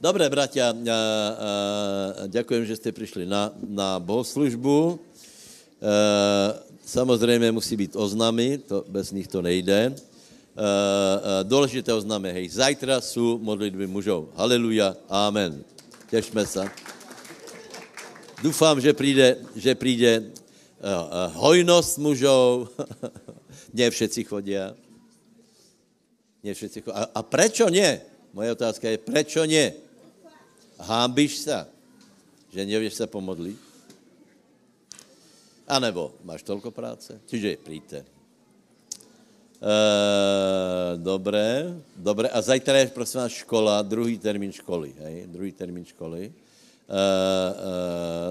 Dobré, bratia, ďakujem, že ste prišli na, na bohoslužbu. Samozřejmě musí být oznamy, to, bez nich to nejde. Důležité oznámy, hej, zajtra jsou modlitby mužov. Haleluja, amen. Těšme se. Doufám, že přijde, že přijde hojnost mužov. ne všetci chodí. Ne všetci chodí. A, a prečo ne? Moje otázka je, prečo ne? Hámbíš se, že nevíš se pomodlit? A nebo máš tolko práce? Čiže přijďte. E, dobré, dobré. A zajtra je, prosím vás, škola, druhý termín školy, hej? Druhý termín školy. E, e,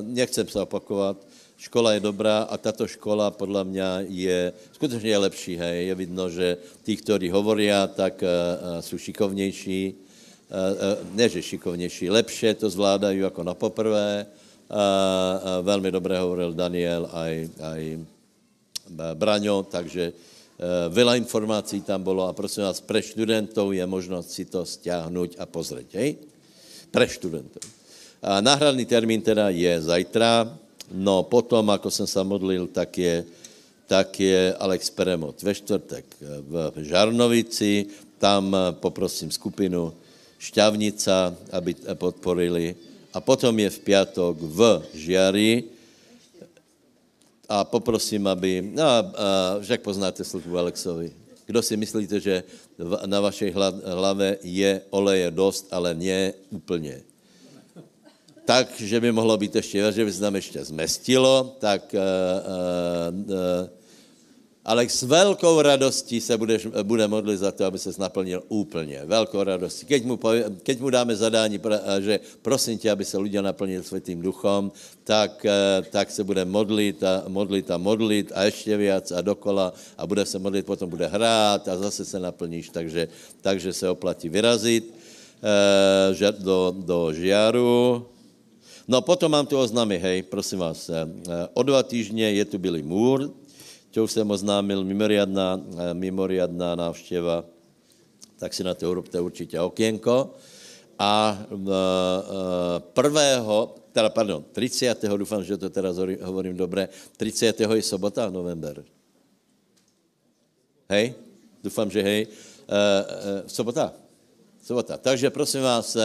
nechcem se opakovat. Škola je dobrá a tato škola podle mě je, skutečně je lepší, hej? Je vidno, že tí, kteří hovorí, tak e, jsou šikovnější, ne, že šikovnější, lepše to zvládají jako na poprvé. Velmi dobré hovoril Daniel aj, aj Braňo, takže veľa informací tam bylo a prosím vás, pre študentov je možnost si to stiahnuť a pozrieť, hej? Pre študentov. A náhradný termín teda je zajtra, no potom, ako jsem se modlil, tak je, tak je Alex Peremot ve čtvrtek v Žarnovici, tam poprosím skupinu Šťavnica, aby podporili. A potom je v piatok v Žiari. A poprosím, aby... No, a, však poznáte službu Alexovi. Kdo si myslíte, že na vašej hlave je oleje dost, ale ne úplně. Tak, že by mohlo být ještě, že by se nám ještě zmestilo, tak uh, uh, ale s velkou radostí se budeš, bude modlit za to, aby se naplnil úplně. Velkou radostí. Keď mu, keď mu dáme zadání, že prosím tě, aby se lidé naplnili světým duchom, tak, eh, tak se bude modlit a modlit a modlit a ještě víc a dokola a bude se modlit, potom bude hrát a zase se naplníš, takže, takže se oplatí vyrazit e, do, do žiaru. No potom mám tu oznámy, hej, prosím vás, o dva týždně je tu Billy Moore, čo už jsem oznámil, mimoriadná, eh, mimoriadná návštěva, tak si na to urobte určitě okienko. A uh, prvého, teda pardon, 30. doufám, že to teda hovorím dobré, 30. je sobota, november. Hej? Doufám, že hej. Sobota. Sobota. Takže prosím vás,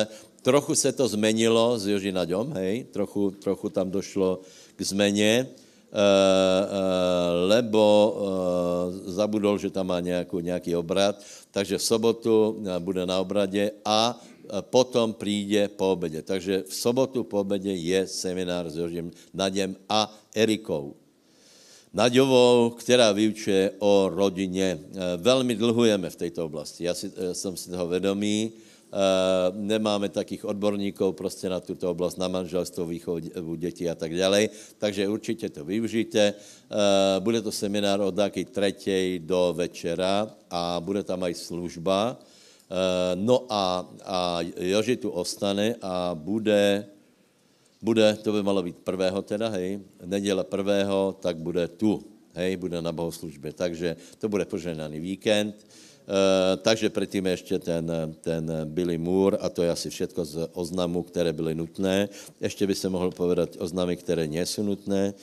trochu se to zmenilo s Jožinaďom, hej? Trochu, trochu tam došlo k zmeně. Eh, eh, lebo eh, zabudol, že tam má nějakou, nějaký obrat, takže v sobotu bude na obradě a potom přijde po obědě. Takže v sobotu po obědě je seminár s Jožím Naděm a Erikou. Naďovou, která vyučuje o rodině. Velmi dlhujeme v této oblasti. Já si, jsem si toho vědomý nemáme takých odborníků prostě na tuto oblast, na manželstvo, výchovu dětí a tak dále. Takže určitě to využijte. Eh, bude to seminár od nějaké třetí do večera a bude tam aj služba. Eh, no a, a Joži tu ostane a bude, bude, to by malo být prvého teda, hej, neděle prvého, tak bude tu, hej, bude na bohoslužbě. Takže to bude poženaný víkend. Uh, takže předtím ještě ten, ten Billy Moore a to je asi všechno z oznamů, které byly nutné. Ještě by se mohl povedat oznamy, které nejsou nutné,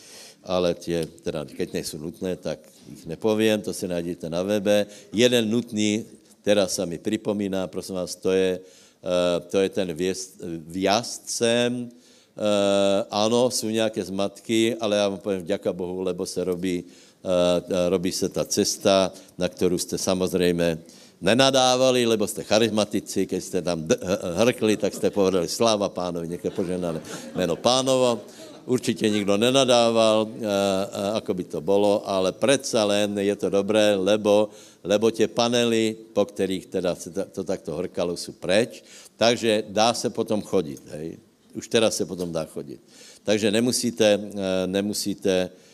ale tě, teda keď nejsou nutné, tak jich nepovím, to si najdete na webe. Jeden nutný, teraz se mi připomíná, prosím vás, to je, uh, to je ten věst, vjazdcem, Uh, ano, jsou nějaké zmatky, ale já vám povím, děka Bohu, lebo se robí robí se ta cesta, na kterou jste samozřejmě nenadávali, lebo jste charizmatici, když jste tam hrkli, tak jste povedali sláva pánovi, někde poženané jméno pánovo. Určitě nikdo nenadával, ako by to bylo, ale predsa len je to dobré, lebo, lebo tě panely, po kterých teda to takto hrkalo, jsou preč, takže dá se potom chodit. Hej. Už teraz se potom dá chodit. Takže nemusíte, nemusíte Eh, eh,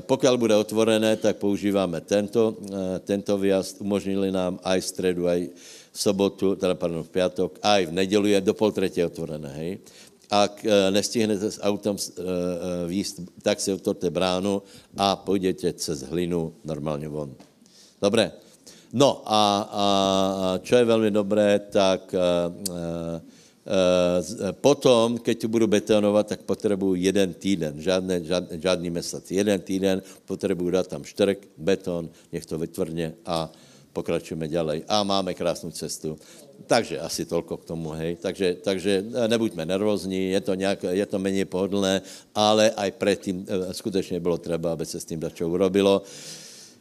pokud bude otvorené, tak používáme tento, eh, tento výjazd. Umožnili nám aj středu, aj v sobotu, teda pardon, v pátek, aj v nedělu je do pol třetí otvorené, hej. Ak nestihnete s autem výjist, tak si otvorte bránu a půjdete cez hlinu normálně von. Dobré. No a, a čo je veľmi dobré, tak a, a, potom, keď tu budu betonovat, tak potřebuju jeden týden, žádné, žádný, žádný mesec. Jeden týden potřebuju dát tam štrk, beton, nech to vytvrdne a pokračujeme ďalej. A máme krásnou cestu. Takže asi tolko k tomu, hej. Takže, takže nebuďme nervózní, je to, nějak, je to méně pohodlné, ale aj predtým e, skutečně bylo třeba, aby se s tím dačo urobilo.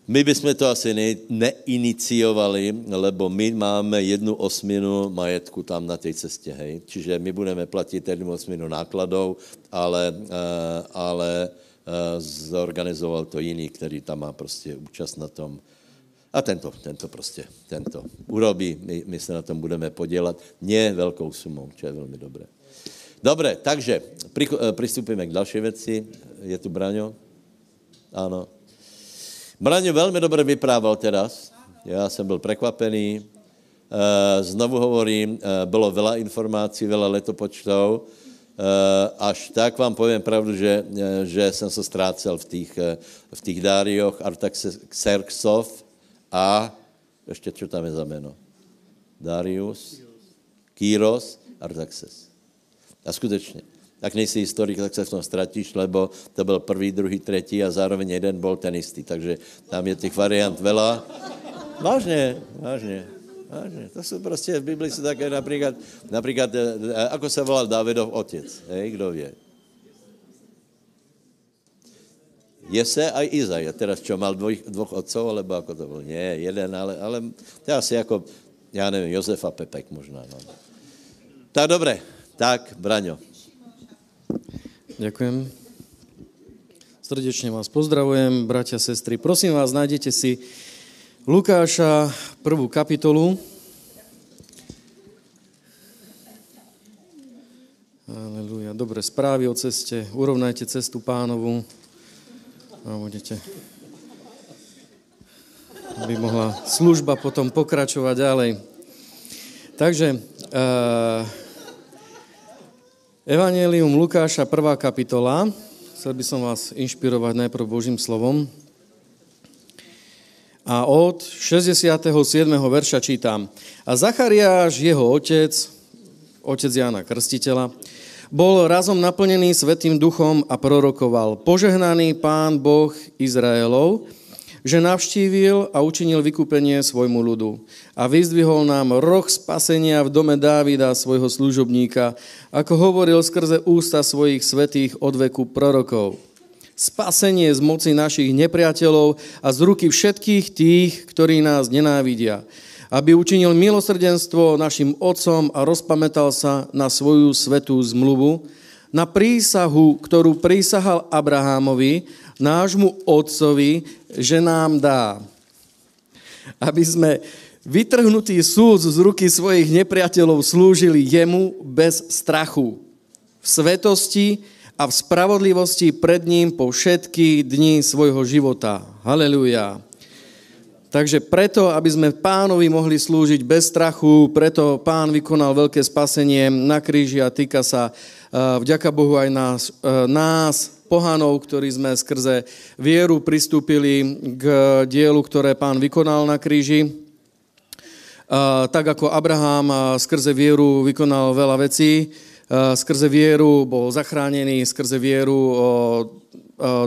My bychom to asi ne, neiniciovali, lebo my máme jednu osminu majetku tam na té cestě, hej. Čiže my budeme platit jednu osminu nákladů, ale, uh, ale uh, zorganizoval to jiný, který tam má prostě účast na tom. A tento, tento prostě, tento urobí, my, my se na tom budeme podělat, ne velkou sumou, čo je velmi dobré. Dobré, takže eh, přistupíme k další věci. Je tu Braňo? Ano. Braňo velmi dobře vyprával teraz. Já jsem byl překvapený. Eh, znovu hovorím, eh, bylo veľa informací, veľa letopočtov. Až tak vám povím pravdu, že, že jsem se ztrácel v těch, v těch dárioch Artaxerxov, a ještě čo tam je za jméno? Darius, Kýros, Artaxes. A skutečně, tak nejsi historik, tak se v tom ztratíš, lebo to byl prvý, druhý, třetí a zároveň jeden byl ten istý. Takže tam je těch variant vela. Vážně, vážně. Vážně. To jsou prostě, v Biblii jsou také například, například, eh, eh, ako se volal Davidov otec, hej, kdo ví? Jese a Izaj. A teraz čo, mal dvoj, dvoch otcov, alebo ako to bol? Nie, jeden, ale, ale to asi jako, já nevím, Josef a Pepek možná. No. Tak dobré, tak, Braňo. Ďakujem. Srdečne vás pozdravujem, bratia, sestry. Prosím vás, nájdete si Lukáša, prvú kapitolu. Aleluja. Dobre správy o ceste. Urovnajte cestu pánovu. A budete aby mohla služba potom pokračovať ďalej. Takže uh, Evangelium Lukáša, prvá kapitola. Chcel by som vás inšpirovať najprv Božím slovom. A od 67. verša čítam. A Zachariáš, jeho otec, otec Jana Krstiteľa, bol razom naplnený Svetým duchom a prorokoval. Požehnaný pán Boh Izraelov, že navštívil a učinil vykúpenie svojmu ľudu. A vyzdvihol nám roh spasenia v dome Dávida, svojho služobníka, ako hovoril skrze ústa svojich svetých od veku prorokov. Spasenie z moci našich nepriateľov a z ruky všetkých tých, ktorí nás nenávidia aby učinil milosrdenstvo našim otcom a rozpamätal sa na svoju svetú zmluvu, na prísahu, ktorú prísahal Abrahámovi, nášmu otcovi, že nám dá. Aby sme vytrhnutý súd z ruky svojich nepriateľov slúžili jemu bez strachu, v svetosti a v spravodlivosti pred ním po všetky dni svojho života. Halelujá. Takže preto, aby sme pánovi mohli slúžiť bez strachu, preto pán vykonal veľké spasenie na kríži a týka sa uh, vďaka Bohu aj nás, uh, nás, pohanov, ktorí sme skrze vieru pristúpili k dielu, ktoré pán vykonal na kríži. Tak ako Abraham skrze vieru vykonal veľa vecí, skrze vieru bol zachránený, skrze vieru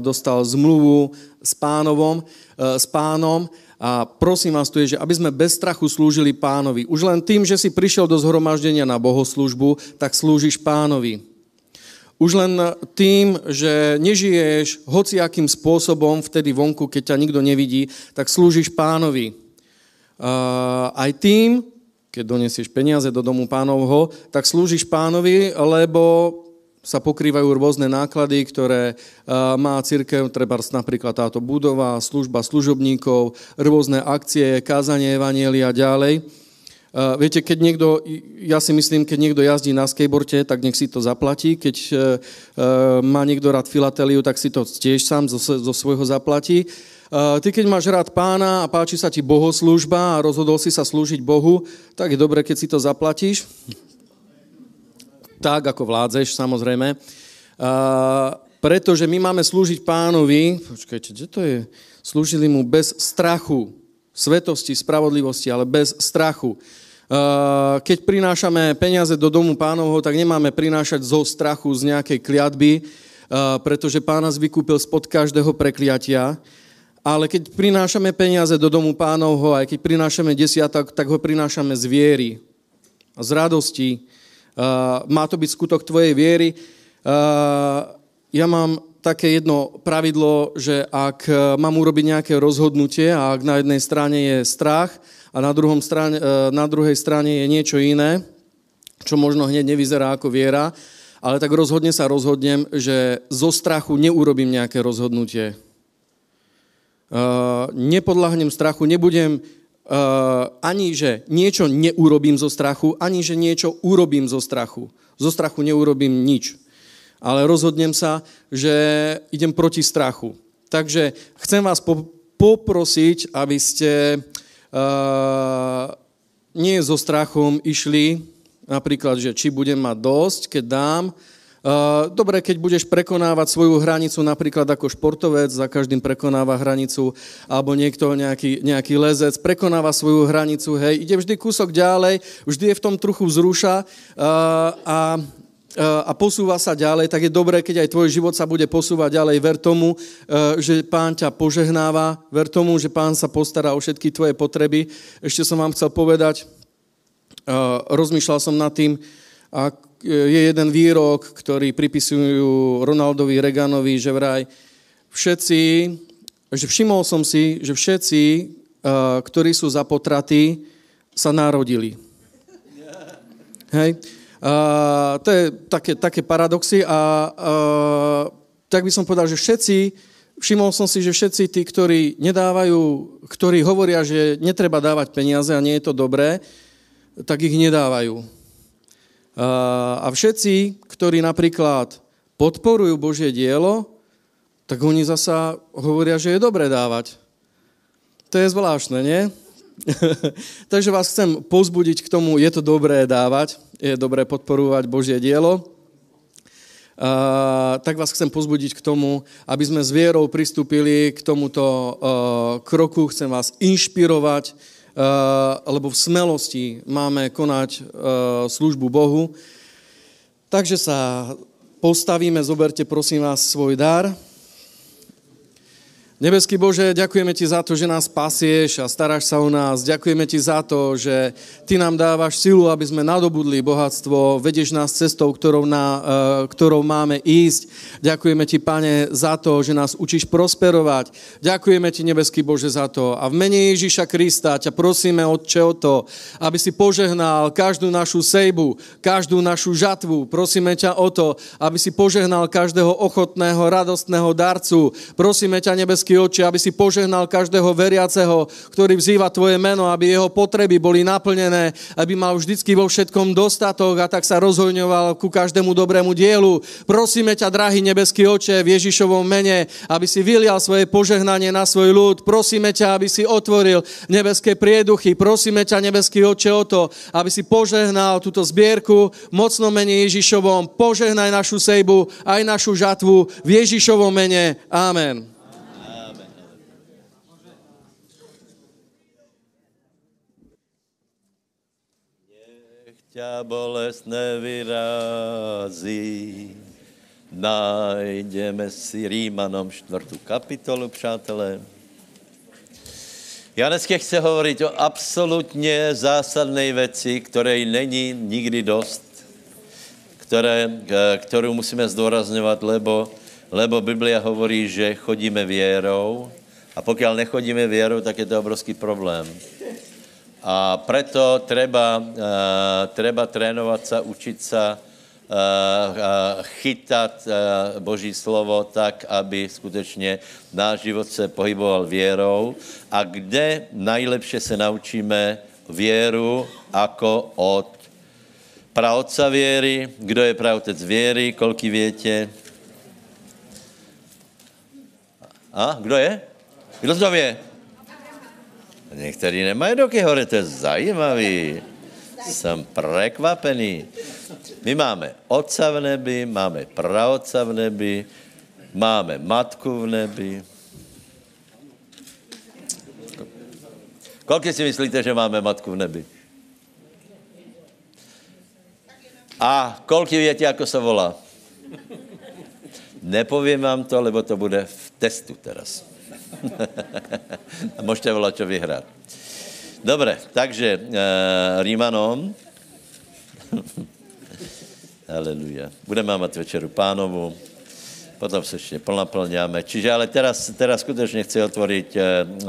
dostal zmluvu s pánovom, s pánom a prosím vás tu je, že aby sme bez strachu slúžili pánovi. Už len tým, že si prišiel do zhromaždenia na bohoslužbu, tak slúžiš pánovi. Už len tým, že nežiješ hociakým spôsobom vtedy vonku, keď ťa nikto nevidí, tak slúžiš pánovi. Uh, aj tým, keď donesieš peniaze do domu pánovho, tak slúžiš pánovi, lebo sa pokrývajú rôzne náklady, ktoré má církev, treba napríklad táto budova, služba služobníkov, rôzne akcie, kázanie evanielia a ďalej. Viete, keď niekto, ja si myslím, keď niekto jazdí na skateboarde, tak nech si to zaplatí. Keď e, e, má niekto rád filateliu, tak si to tiež sám zo, zo svojho zaplatí. Ty, keď máš rád pána a páči sa ti bohoslúžba a rozhodol si sa slúžiť Bohu, tak je dobré, keď si to zaplatíš tak, ako vládzeš, samozrejme. Pretože my máme slúžiť pánovi, počkajte, kde to je? Slúžili mu bez strachu. svetosti, spravodlivosti, ale bez strachu. Eh, keď prinášame peniaze do domu pánovho, tak nemáme prinášať zo strachu z nejakej kliatby, eh, pretože pán nás vykúpil spod každého prekliatia. Ale keď prinášame peniaze do domu pánovho, aj keď prinášame desiatok, tak ho prinášame z viery, z radosti. Eh, má to byť skutok tvojej viery. Ja mám také jedno pravidlo, že ak mám urobiť nejaké rozhodnutie a ak na jednej strane je strach, a na, druhom strane, e, na druhej strane je niečo iné, čo možno hneď nevyzerá ako viera, ale tak rozhodne sa rozhodnem, že zo strachu neurobím nejaké rozhodnutie. Uh, nepodľahnem strachu, nebudem uh, ani, že niečo neurobím zo strachu, ani, že niečo urobím zo strachu. Zo strachu neurobím nič. Ale rozhodnem sa, že idem proti strachu. Takže chcem vás poprosiť, aby ste nie so strachom išli, napríklad, že či budem mať dosť, keď dám. Uh, dobre, keď budeš prekonávať svoju hranicu, napríklad ako športovec, za každým prekonáva hranicu, alebo niekto, nejaký, nejaký lezec, prekonáva svoju hranicu, hej, ide vždy kúsok ďalej, vždy je v tom truchu vzruša uh, a Eh, a posúva sa ďalej, tak je dobré, keď aj tvoj život sa bude posúvať ďalej. Ver tomu, eh, že pán ťa požehnáva, ver tomu, že pán sa postará o všetky tvoje potreby. Ešte som vám chcel povedať, eh, rozmýšľal som nad tým, a je jeden výrok, ktorý pripisujú Ronaldovi Reganovi, že vraj všetci, že všimol som si, že všetci, ktorí sú za potraty, sa narodili. Hej? Uh, to je také, také paradoxy a uh, tak by som povedal, že všetci, všimol som si, že všetci tí, ktorí nedávajú, ktorí hovoria, že netreba dávať peniaze a nie je to dobré, tak ich nedávajú. Uh, a všetci, ktorí napríklad podporujú Božie dielo, tak oni zasa hovoria, že je dobré dávať. To je zvláštne, nie? Takže vás chcem pozbudiť k tomu, je to dobré dávať, je dobré podporovať Božie dielo. Uh, tak vás chcem pozbudiť k tomu, aby sme s vierou pristúpili k tomuto uh, kroku. Chcem vás inšpirovať, uh, lebo v smelosti máme konať službu Bohu. Takže sa postavíme, zoberte prosím vás svoj dar. Nebeský Bože, ďakujeme Ti za to, že nás pasieš a staráš sa o nás. Ďakujeme Ti za to, že Ty nám dávaš silu, aby sme nadobudli bohatstvo, vedieš nás cestou, ktorou, na, eh, ktorou máme ísť. Ďakujeme Ti, Pane, za to, že nás učíš prosperovať. Ďakujeme Ti, Nebeský Bože, za to. A v mene Ježíša Krista ťa prosíme, Otče, o to, aby si požehnal každú našu sejbu, každú našu žatvu. Prosíme ťa o to, aby si požehnal každého ochotného, radostného darcu. Prosíme ťa, Nebeský nebeský oči, aby si požehnal každého veriaceho, ktorý vzýva Tvoje meno, aby jeho potreby boli naplnené, aby mal vždycky vo všetkom dostatok a tak sa rozhojňoval ku každému dobrému dielu. Prosíme ťa, drahý nebeský oče, v Ježišovom mene, aby si vylial svoje požehnanie na svoj ľud. Prosíme ťa, aby si otvoril nebeské prieduchy. Prosíme ťa, nebeský oče, o to, aby si požehnal túto zbierku v mocnom mene Ježišovom. Požehnaj našu sejbu, aj našu žatvu v Ježišovom mene. Amen. Ťa bolestné vyrazí. Najdeme si Rímanom čtvrtú kapitolu, přátelé. Já dneska chci hovoriť o absolutně zásadnej věci, které není nikdy dost, které, kterou musíme zdôrazňovat, lebo, lebo Biblia hovorí, že chodíme věrou a pokud nechodíme věrou, tak je to obrovský problém. A preto treba, uh, treba trénovat se, učit se, uh, chytat uh, Boží slovo tak, aby skutečně náš život se pohyboval věrou. A kde najlepše se naučíme věru jako od praotca věry. Kdo je praotec věry? Kolky větě? A, kdo je? Kdo to ví? Některý nemají doky hory, to je zajímavý. Jsem prekvapený. My máme otca v nebi, máme praotca v nebi, máme matku v nebi. Kolik si myslíte, že máme matku v nebi? A kolik větě, jako se volá? Nepovím vám to, lebo to bude v testu teraz. Můžete volat, čo vyhrát. Dobre, takže uh, Rímanom. Aleluja. Budeme mít večeru pánovu, potom se ještě plnaplňáme. Čiže ale teraz, teraz skutečně chci otvorit uh, uh,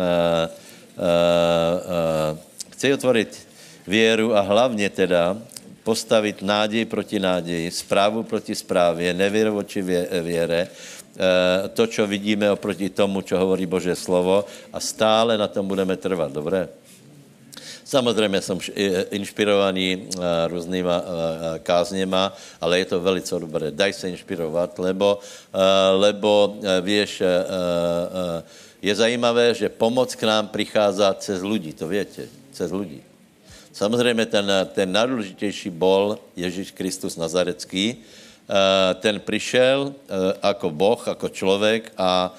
uh, chci otvorit věru a hlavně teda postavit nádej proti nádeji, zprávu proti správě, nevěru oči věre, to, co vidíme oproti tomu, co hovorí Bože slovo a stále na tom budeme trvat, dobré? Samozřejmě jsem inspirovaný různýma kázněma, ale je to velice dobré. Daj se inspirovat, lebo, lebo víš, je zajímavé, že pomoc k nám přichází cez lidi, to víte, cez lidi. Samozřejmě ten, ten nejdůležitější bol Ježíš Kristus Nazarecký, ten přišel jako Boh, jako člověk a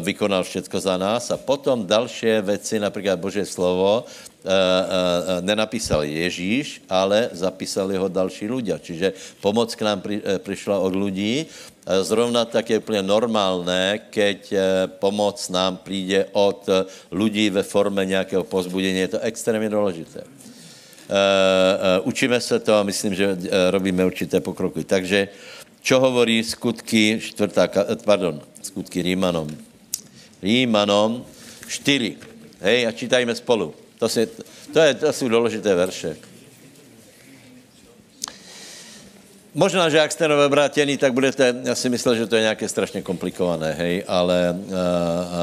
vykonal všechno za nás a potom další věci, například Bože slovo, nenapísal Ježíš, ale zapísali ho další ľudia. Čiže pomoc k nám přišla od lidí. Zrovna tak je úplně normálné, keď pomoc nám přijde od lidí ve formě nějakého pozbudení. Je to extrémně důležité. Učíme se to a myslím, že robíme určité pokroky. Takže čo hovorí skutky čtvrtá, pardon, skutky Rímanom. Rímanom 4. Hej, a čítajme spolu. To, si, to, je, to jsou důležité verše. Možná, že jak jste novobrátěný, tak budete, já si myslel, že to je nějaké strašně komplikované, hej, ale uh,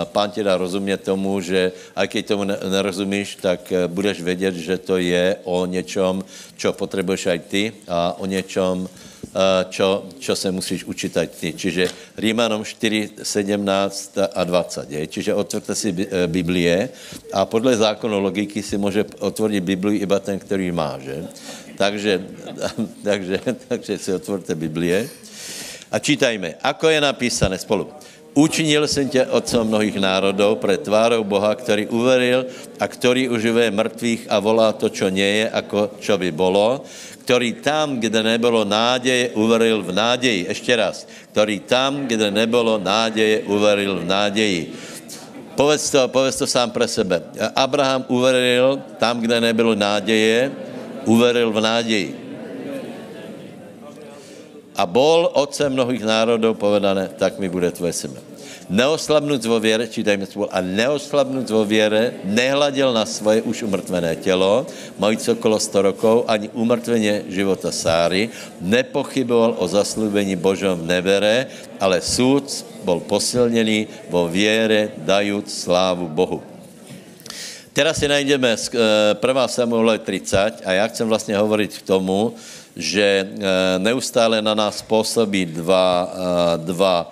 pán ti dá rozumět tomu, že a když tomu nerozumíš, tak uh, budeš vědět, že to je o něčem, čo potřebuješ aj ty a o něčem, čo, čo se musíš učit aj ty. Čiže Rímanom 4, 17 a 20. Je? Čiže otvorte si Biblie a podle zákonu logiky si může otvorit Biblii iba ten, který má, že? Takže, takže, takže si otvorte Biblie a čítajme. Ako je napísané spolu. Učinil jsem tě otcem mnohých národů před tvárou Boha, který uveril a který uživuje mrtvých a volá to, čo nie je, ako čo by bolo, který tam, kde nebylo náděje, uveril v náději. Ještě raz. Který tam, kde nebylo náděje, uveril v náději. Povedz to, povedz to sám pre sebe. Abraham uveril tam, kde nebylo náděje, uveril v náději. A bol otcem mnohých národů povedané, tak mi bude tvoje seme. Neoslabnut vo věre, čítajme spolu, a neoslabnut vo věre, nehladil na svoje už umrtvené tělo, majíc okolo 100 rokov, ani umrtveně života Sáry, nepochyboval o zaslúbení Božom v nevere, ale súd bol posilněný vo věre, dajuc slávu Bohu. Teraz si najdeme 1. Samuel 30 a já chcem vlastně hovorit k tomu, že neustále na nás působí dva, dva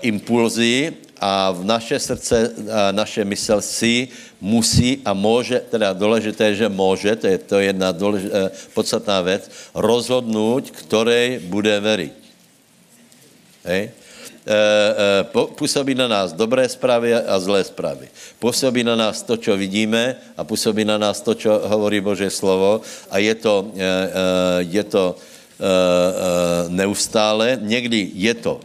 impulzy a v naše srdce, naše mysl si musí a může, teda důležité, že může, to je to jedna důlež, podstatná věc, rozhodnout, které bude veriť. Hej? Působí na nás dobré zprávy a zlé zprávy. Působí na nás to, co vidíme a působí na nás to, co hovorí Bože slovo a je to, je to neustále. Někdy je to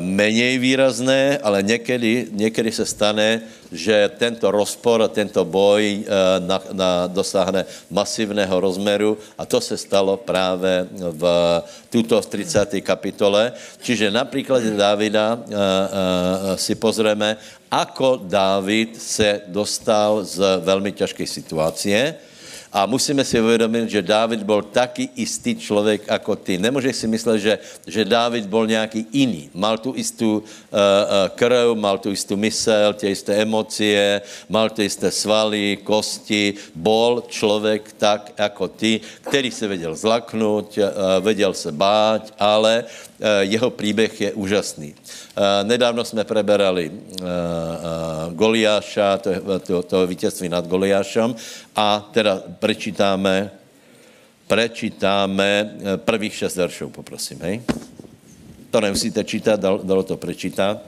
méně výrazné, ale někdy, někdy se stane, že tento rozpor a tento boj na, na, dosáhne masivného rozmeru a to se stalo právě v tuto v 30. kapitole. Čiže na příkladě Dávida si pozřeme, ako Dávid se dostal z velmi těžké situace a musíme si uvědomit, že Dávid byl taky istý člověk jako ty. Nemůžeš si myslet, že, že Dávid byl nějaký jiný. Mal tu istou uh, krv, mal tu istou mysel, tě isté emocie, mal tu isté svaly, kosti. Bol člověk tak jako ty, který se věděl zlaknout, uh, věděl se bát, ale jeho příběh je úžasný. Nedávno jsme preberali Goliáša, to, to, to vítězství nad Goliášem a teda prečítáme, prečítáme prvých šest veršů, poprosím, hej? To nemusíte čítat, dalo to prečítat.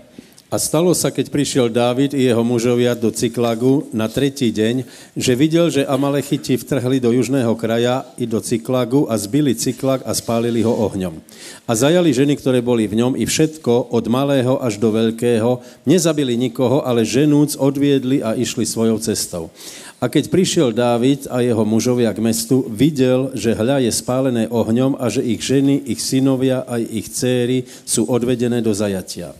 A stalo sa, keď prišiel Dávid i jeho mužovia do Cyklagu na tretí deň, že videl, že Amalechiti vtrhli do južného kraja i do Cyklagu a zbili Cyklag a spálili ho ohňom. A zajali ženy, ktoré boli v ňom i všetko, od malého až do veľkého, nezabili nikoho, ale ženúc odviedli a išli svojou cestou. A keď prišiel Dávid a jeho mužovia k mestu, videl, že hľa je spálené ohňom a že ich ženy, ich synovia aj ich céry sú odvedené do zajatia.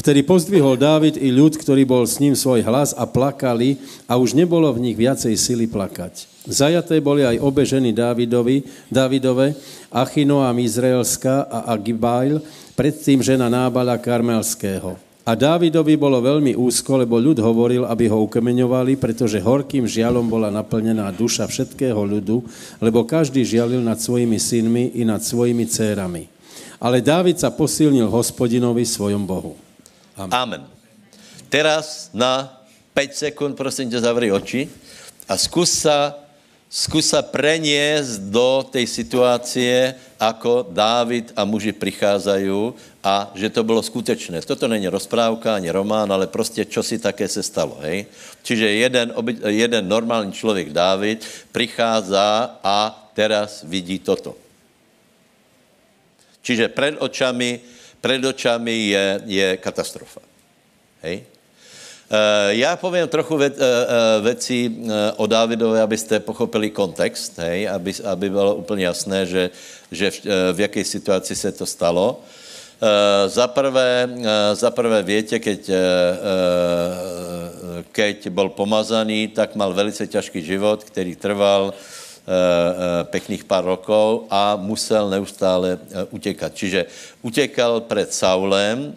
Vtedy pozdvihol Dávid i ľud, ktorý bol s ním svoj hlas a plakali a už nebolo v nich viacej sily plakať. Zajaté boli aj obe ženy Dávidovi, Dávidove, Achinoam Izraelská a Agibail, predtým žena Nábala Karmelského. A Dávidovi bolo veľmi úzko, lebo ľud hovoril, aby ho ukemeňovali, pretože horkým žialom bola naplnená duša všetkého ľudu, lebo každý žialil nad svojimi synmi i nad svojimi cérami. Ale Dávid sa posilnil hospodinovi svojom Bohu. Amen. Amen. Teraz na 5 sekund, prosím tě, zavři oči a zkus sa, zkus preniesť do tej situácie, ako Dávid a muži pricházají a že to bylo skutečné. Toto není rozprávka ani román, ale prostě čo si také se stalo. Hej? Čiže jeden, jeden normální člověk Dávid prichází a teraz vidí toto. Čiže před očami před očami je, je katastrofa. Hej? Eh, já povím trochu ve, eh, eh, věcí o Dávidovi, abyste pochopili kontext, hej, aby, aby bylo úplně jasné, že, že v, v jaké situaci se to stalo. Za prvé, za prvé větě, keď, keď byl pomazaný, tak mal velice těžký život, který trval pekných pár rokov a musel neustále eh, utěkat. Čiže utěkal před Saulem,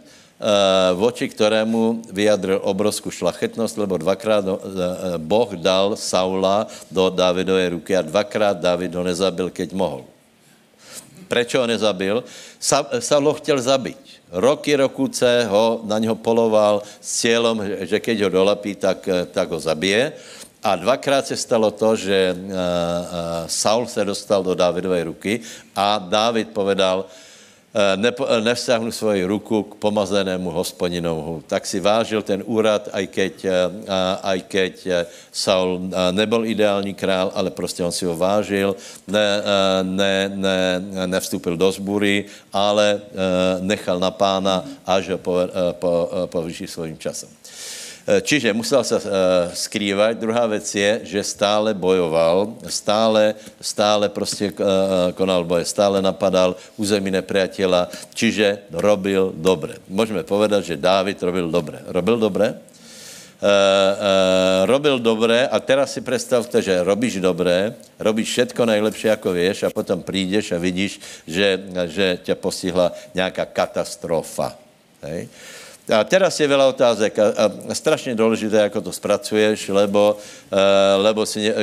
voči ktorému vyjadril obrovskou šlachetnost, lebo dvakrát Boh dal Saula do Dávidové ruky a dvakrát Dávid ho nezabil, keď mohl. Proč ho nezabil? Saul ho chtěl zabít. Roky, rokuce ho na něho poloval s cílem, že keď ho dolapí, tak, tak ho zabije. A dvakrát se stalo to, že uh, uh, Saul se dostal do Dávidové ruky a Dávid povedal, nepo, nevzťahnu svoji ruku k pomazenému hospodinovu. Tak si vážil ten úrad, aj keď, aj keď Saul nebyl ideální král, ale prostě on si ho vážil, ne, ne, ne, nevstúpil do zbury, ale nechal na pána, až ho po, po, povyší svým časem. Eh, čiže musel se uh, skrývat. Druhá věc je, že stále bojoval, stále, stále prostě uh, konal boje, stále napadal území nepriatela, čiže robil dobře. Můžeme povedat, že Dávid robil dobře. Robil dobře? Uh, uh, robil dobré a teraz si představte, že robíš dobré, robíš všetko nejlepší, jako věš a potom přijdeš a vidíš, že, že tě postihla nějaká katastrofa. Hej? A teraz je veľa otázek a, a strašně důležité, jako to spracuješ, lebo, uh, lebo si uh,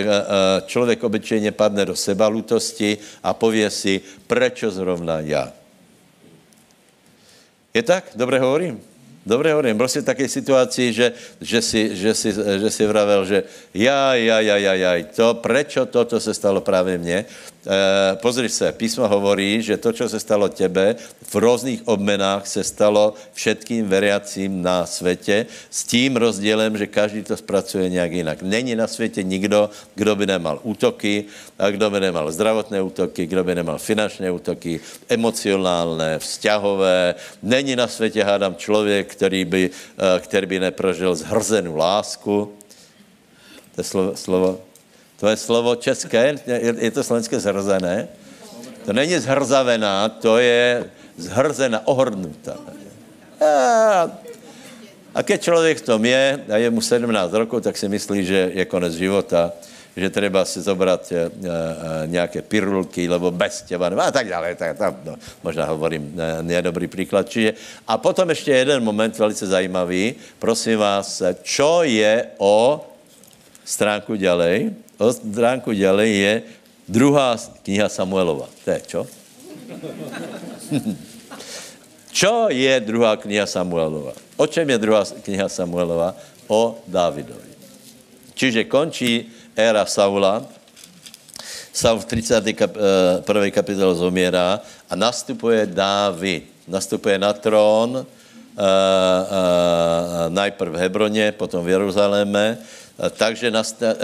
člověk obyčejně padne do sebalutosti a pově si, prečo zrovna já. Je tak? Dobře hovorím? Dobře hovorím. Byl jsi v také situaci, že, že, si, že, si, že si vravel, že ja, ja, ja, ja, ja, to, prečo toto se stalo právě mně? Eh, pozri se, písmo hovorí, že to, co se stalo tebe, v různých obmenách se stalo všetkým veriacím na světě s tím rozdílem, že každý to zpracuje nějak jinak. Není na světě nikdo, kdo by nemal útoky, a kdo by nemal zdravotné útoky, kdo by nemal finančné útoky, emocionálné, vzťahové. Není na světě, hádám, člověk, který by, eh, který by neprožil zhrzenou lásku. To je slovo, slovo to je slovo české, je to slovenské zhrzené. To není zhrzavená, to je zhrzená, ohrdnutá. A, a keď člověk v tom je a je mu 17 rokov, tak si myslí, že je konec života, že treba si zobrat e, e, nějaké pirulky, lebo bez těba, a tak dále. Tak, tak, no, možná hovorím e, nedobrý příklad. Čiže, a potom ještě jeden moment velice zajímavý. Prosím vás, čo je o stránku ďalej, o stránku ďalej je druhá kniha Samuelova. To je čo? čo je druhá kniha Samuelova? O čem je druhá kniha Samuelova? O Dávidovi. Čiže končí éra Saula, Saul v 31. kapitole zomírá a nastupuje Dávid. Nastupuje na trón, najprv v Hebroně, potom v Jeruzaléme, takže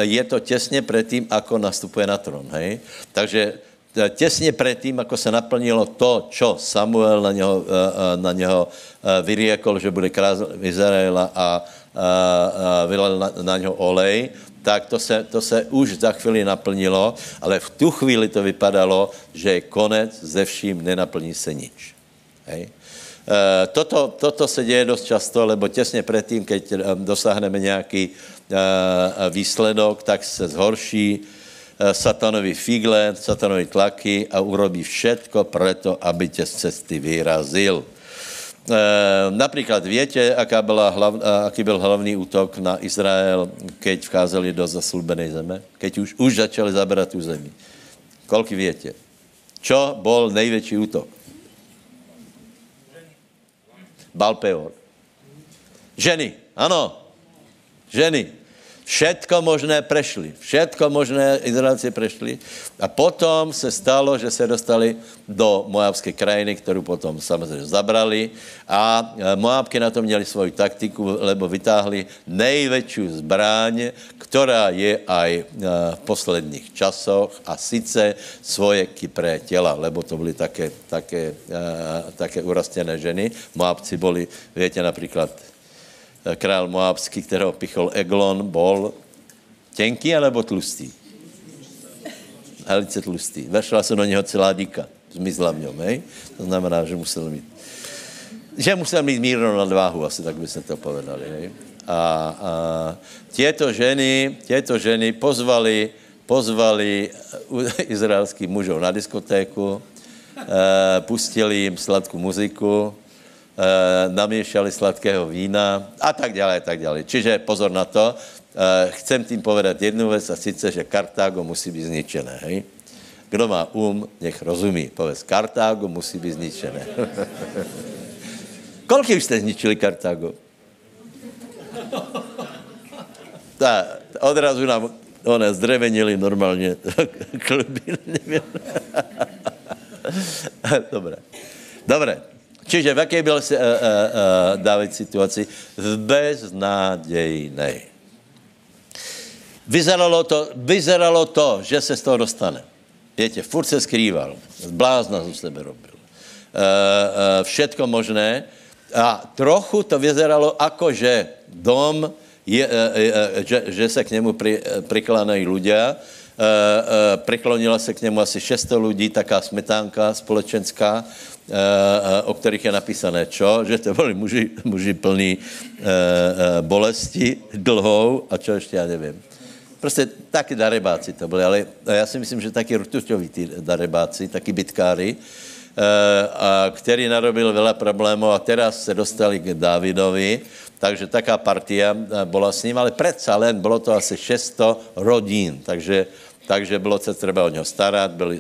je to těsně předtím, ako nastupuje na trón. Hej? Takže těsně předtím, ako se naplnilo to, čo Samuel na něho, na něho vyriekol, že bude král Izraela a vylal na, na něho olej, tak to se, to se už za chvíli naplnilo, ale v tu chvíli to vypadalo, že je konec, ze vším nenaplní se nič. Hej? E, toto, toto se děje dost často, lebo těsně předtím, keď e, dosáhneme nějaký e, výsledok, tak se zhorší satanový figle, satanový tlaky a urobí všetko preto, aby tě z cesty vyrazil. E, například větě, aká byla hlav, aký byl hlavní útok na Izrael, keď vcházeli do zaslúbené zeme? Keď už, už začali zabrát tu zemi. Kolky větě? Čo byl největší útok? Balpeor. Ženy, ano. Ženy. Všetko možné prešli. Všetko možné Izraelci prešli. A potom se stalo, že se dostali do Moabské krajiny, kterou potom samozřejmě zabrali. A e, Moabky na to měli svoji taktiku, lebo vytáhli největší zbraň, která je aj e, v posledních časoch a sice svoje kypré těla, lebo to byly také, také, e, také urastěné ženy. Moabci byli, větě například král Moabský, kterého pichol Eglon, bol tenký alebo tlustý? Velice tlustý. Vešla se do něho celá díka. Zmizla v něm, hej? To znamená, že musel mít že musel mít mírnou nadváhu, asi tak by se to povedali. Hej? A, a těto ženy, těto ženy pozvali, pozvali izraelských mužů na diskotéku, e, pustili jim sladkou muziku, namiešali sladkého vína a tak dále, tak dále. Čiže pozor na to, e, chcem tím povedat jednu věc a sice, že Kartágo musí být zničené, hej? Kdo má um, nech rozumí. Povedz, Kartágo musí být zničené. Kolik už jste zničili Kartágo? Ta, odrazu nám one zdrevenili normálně kluby. Dobré. Dobré. Čiže v jaké byl uh, uh, uh, David situaci? V beznádejnej. Vyzeralo to, vyzeralo to, že se z toho dostane. Víte, furt se skrýval. Blázna z sebe robil. Uh, uh, všetko možné. A trochu to vyzeralo jako, že dom, je, že, že se k němu pri, priklánají uh, priklonila se k němu asi 600 lidí, taká smetánka společenská, Eh, eh, o kterých je napísané čo? Že to byli muži, muži plní eh, bolesti dlhou a čo ještě já nevím. Prostě taky darebáci to byli, ale já si myslím, že taky rtuťoví ty darebáci, taky bitkári, a který narobil veľa problémů a teraz se dostali k Dávidovi, takže taká partia byla s ním, ale predsa len bylo to asi 600 rodín, takže takže bylo se třeba o něho starat, byl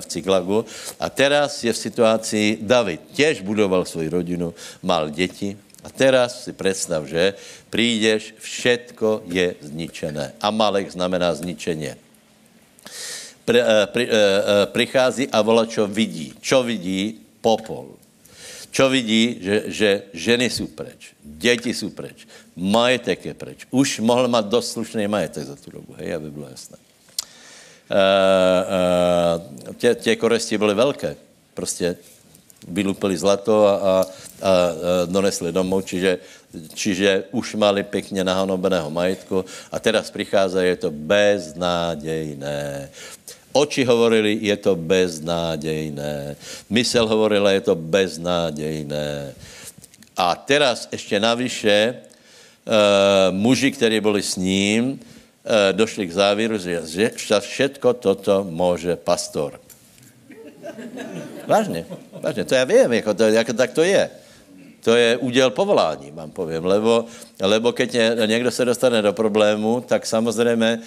v Ciglagu. A teraz je v situaci, David těž budoval svoji rodinu, mal děti, a teraz si představ, že přijdeš, všetko je zničené. Amalek znamená zničeně. Pri, pri, prichází a volá, čo vidí. Čo vidí? Popol. Čo vidí? Že, že ženy jsou preč, děti jsou preč, majetek je preč. Už mohl mít dost slušný majetek za tu dobu, hej, aby bylo jasné. Eh, eh, tě, tě koresti byly velké. Prostě vylupili zlato a, a, a donesli domů, čiže, čiže už mali pěkně nahanobeného majetku a teraz přichází, je to beznádejné. Oči hovorili, je to beznádejné. Mysel hovorila, je to beznádejné. A teraz ještě navyše, uh, muži, kteří byli s ním, došli k závěru, že všetko toto může pastor. Vážně, vážně, to já vím, jako to, jako tak to je. To je úděl povolání, vám povím, lebo, lebo keď někdo se dostane do problému, tak samozřejmě uh,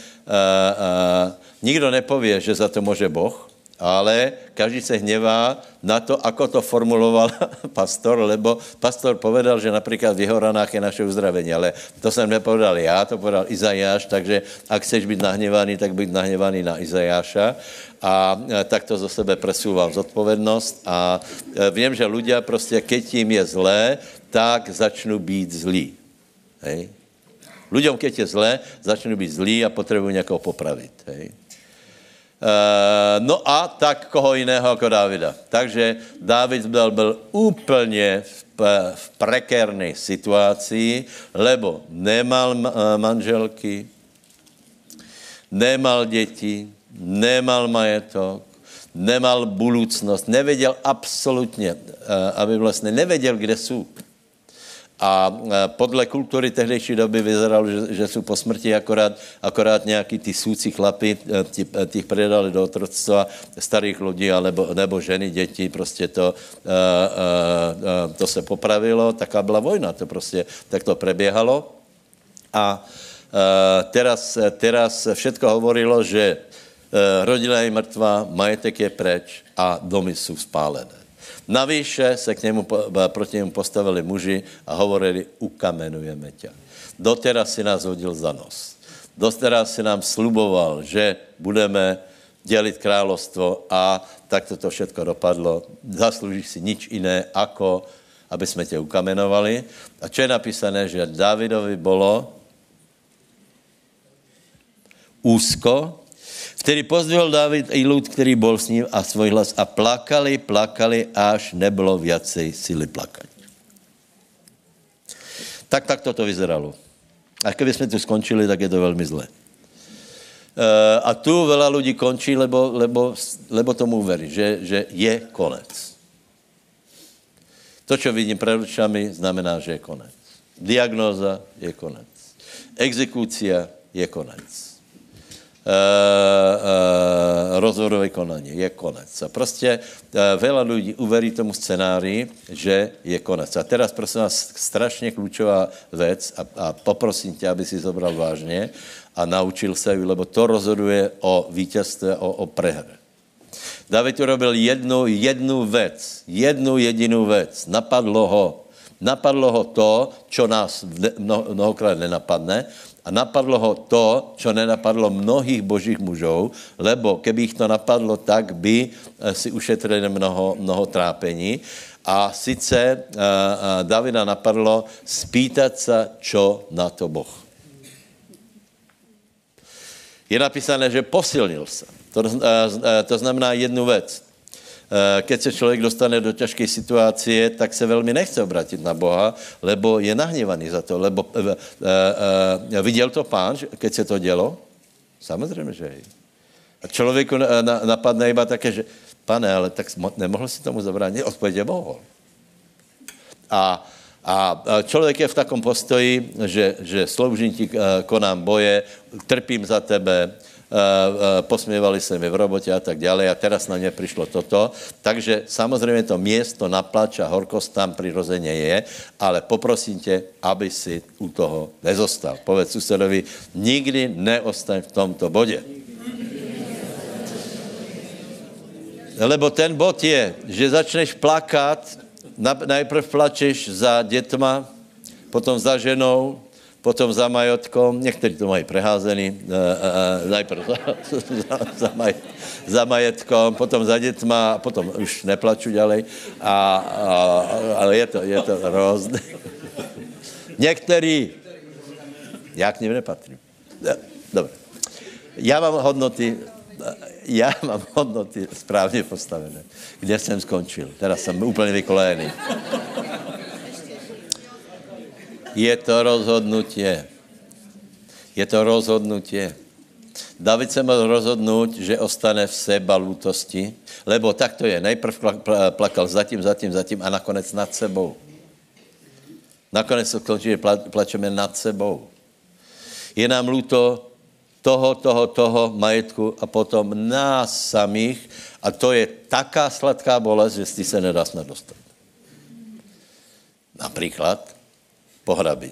uh, nikdo nepově, že za to může Boh, ale každý se hněvá na to, ako to formuloval pastor, lebo pastor povedal, že například v jeho ranách je naše uzdravení, ale to jsem nepovedal já, to povedal Izajáš, takže ak chceš být nahněvaný, tak být nahněvaný na Izajáša a e, tak to za sebe presúvam zodpovednost a e, vím, že ľudia prostě, keď jim je zlé, tak začnou být zlí. Hej? Ľuďom, keď je zlé, začnou být zlí a potřebují někoho popravit. Hej? Uh, no a tak koho jiného jako Dávida. Takže Dávid byl, byl úplně v, v prekérnej situaci, lebo nemal manželky, nemal děti, nemal majetok, nemal budoucnost, nevěděl absolutně, uh, aby vlastně nevěděl, kde jsou. A podle kultury tehdejší doby vyzeralo, že, že jsou po smrti akorát, akorát nějaký ty sůci chlapy, e, těch predali do otroctva starých lidí nebo, nebo ženy, děti, prostě to, to se popravilo, taká byla vojna, to prostě tak to preběhalo. A teraz, teraz všetko hovorilo, že rodina je mrtvá, majetek je preč a domy jsou spálené. Navíše se k němu, proti němu postavili muži a hovorili, ukamenujeme tě. Doteraz si nás hodil za nos. Doteraz si nám sluboval, že budeme dělit královstvo a tak to všetko dopadlo. Zasloužíš si nič jiné, ako aby jsme tě ukamenovali. A co je napísané, že Davidovi bylo úzko Vtedy pozdvihol David i lud, který byl s ním a svůj hlas a plakali, plakali, až nebylo viacej síly plakat. Tak tak to vyzeralo. A kdyby jsme tu skončili, tak je to velmi zlé. Uh, a tu veľa lidí končí, lebo, lebo, lebo tomu verí, že, že je konec. To, co vidím před očami, znamená, že je konec. Diagnóza je konec. Exekúcia je konec uh, uh, rozhodové konání. Je konec. A prostě uh, veľa lidí uverí tomu scenárii, že je konec. A teraz prosím vás strašně klíčová věc a, a poprosím tě, aby si zobral vážně a naučil se, lebo to rozhoduje o vítězství, o, o prehře. David urobil jednu, jednu věc, jednu jedinou věc. Napadlo ho. Napadlo ho to, čo nás mnohokrát nenapadne, a napadlo ho to, co nenapadlo mnohých božích mužů, lebo keby jich to napadlo, tak by eh, si ušetrili mnoho, mnoho trápení. A sice uh, uh, Davida napadlo spýtat se, čo na to Boh. Je napísané, že posilnil se. To, to znamená jednu věc. Eh, keď se člověk dostane do těžké situace, tak se velmi nechce obratit na Boha, lebo je nahněvaný za to. Lebo uh, uh, uh, viděl to pán, keď se to dělo? Samozřejmě, že je. A člověku napadne iba také, že pane, ale tak nemohl si tomu zabránit? Odpověď mohl. A, a člověk je v takom postoji, že, že sloužím ti, konám boje, trpím za tebe, Eh, eh, posměvali se mi v robotě a tak dále a teraz na ně přišlo toto. Takže samozřejmě to město na plač a horkost tam přirozeně je, ale poprosím tě, aby si u toho nezostal. Povedz susedovi, nikdy neostaň v tomto bodě. Lebo ten bod je, že začneš plakat, najprv plačeš za dětma, potom za ženou, potom za majotkom, někteří to mají preházený, uh, uh, najprv za, za, za, maj, za majetkom, potom za dětma, potom už neplaču ďalej, a, a, ale je to, je to různé. Některý, já k ním nepatrím. Dobře. Já mám hodnoty, já mám hodnoty správně postavené. Kde jsem skončil? Teraz jsem úplně vykolejený. Je to rozhodnutie. Je to rozhodnutie. David se mohl rozhodnout, že ostane v seba lutosti, lebo tak to je. Nejprv plakal zatím, zatím, zatím a nakonec nad sebou. Nakonec to skončí, že plačeme nad sebou. Je nám luto toho, toho, toho majetku a potom nás samých a to je taká sladká bolest, že si se nedá snad dostat. Například Pohraby.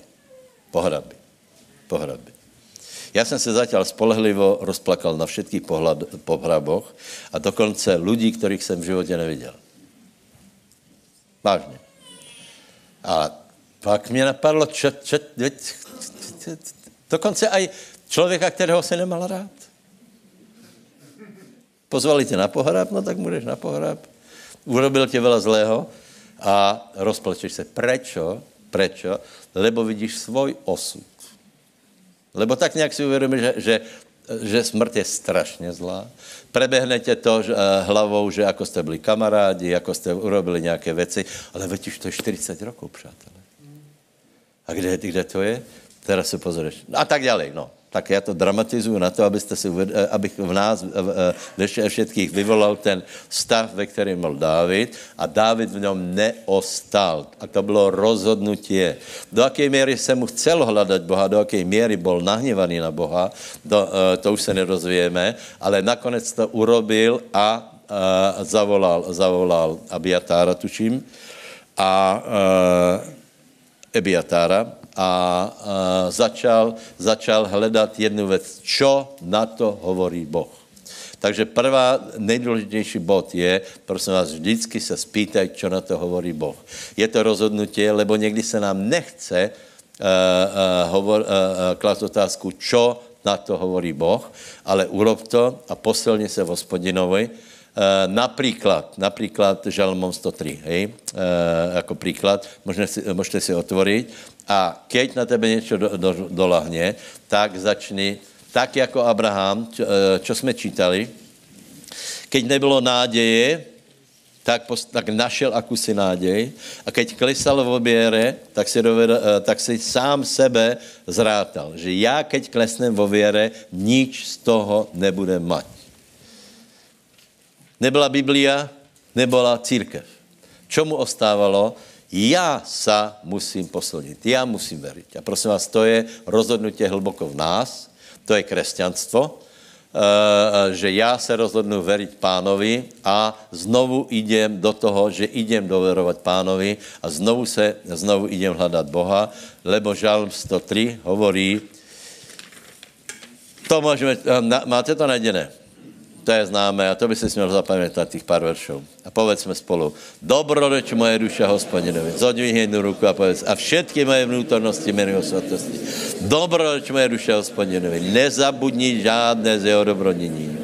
Pohraby. Pohraby. Já jsem se zatím spolehlivo rozplakal na všetkých pohlad, pohraboch a dokonce lidí, kterých jsem v životě neviděl. Vážně. A pak mě napadlo, čo, čo, dokonce aj člověka, kterého se nemal rád. Pozvali tě na pohrab, no tak můžeš na pohrab. Urobil tě veľa zlého a rozplečeš se. Prečo? Prečo? Lebo vidíš svůj osud. Lebo tak nějak si uvědomíš, že, že, že smrt je strašně zlá. Prebehne tě to že, uh, hlavou, že jako jste byli kamarádi, jako jste urobili nějaké věci, ale veď už to je 40 rokov, přátelé. A kde, kde to je? Teraz se pozoreš. A tak dále, no tak já to dramatizuju na to, abyste si, eh, abych v nás ve všetkých vyvolal ten stav, ve kterém byl Dávid a Dávid v něm neostal. A to bylo rozhodnutie. Do jaké míry se mu chcel hledat Boha, do jaké míry byl nahněvaný na Boha, to, eh, to už se nerozvíjeme, ale nakonec to urobil a uh, zavolal, zavolal Abiatára, tuším, a uh, Ebiatára a uh, začal, začal hledat jednu věc, čo na to hovorí Boh. Takže prvá nejdůležitější bod je, prosím vás, vždycky se spýtaj, čo na to hovorí Boh. Je to rozhodnutí, lebo někdy se nám nechce uh, uh, hovor, uh, klást otázku, čo na to hovorí Boh, ale urob to a posilni se v hospodinovi, Uh, například, například Žalmom 103, hej, uh, jako příklad, můžete si, můžete si otvorit a keď na tebe něco do, do, dolahne, tak začni, tak jako Abraham, čo, eh, jsme čítali, keď nebylo náděje, tak, post, tak našel akusy nádej a keď klesal v oběre, tak si, doved, eh, tak si sám sebe zrátal, že já keď klesnem v věre, nič z toho nebude mať. Nebyla Biblia, nebyla církev. Čemu ostávalo? Já sa musím posilnit, já musím veriť. A prosím vás, to je rozhodnutí hlboko v nás, to je křesťanstvo, eh, že já se rozhodnu veriť pánovi a znovu idem do toho, že idem doverovat pánovi a znovu se, znovu idem hledat Boha, lebo žalm 103 hovorí, to můžeme, eh, máte to najdené? To je známé a to by si měl zapamětat těch pár veršů. A povedzme spolu. Dobroreč moje duša hospodinovi. Zodvihni jednu ruku a povedz. A všetky moje vnútornosti jmenují svatosti. Dobroreč moje duša hospodinovi. Nezabudni žádné z jeho dobrodění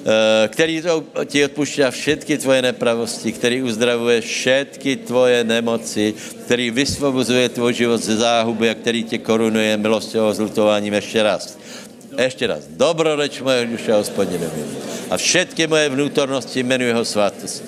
eh, který to, ti odpušťá všetky tvoje nepravosti, který uzdravuje všetky tvoje nemoci, který vysvobozuje tvůj život ze záhuby a který tě korunuje milostí zlutováním ještě raz. Ještě raz. Dobroreč moje duše, hospodinovi. A všetky moje vnútornosti jmenuji jeho svátosti.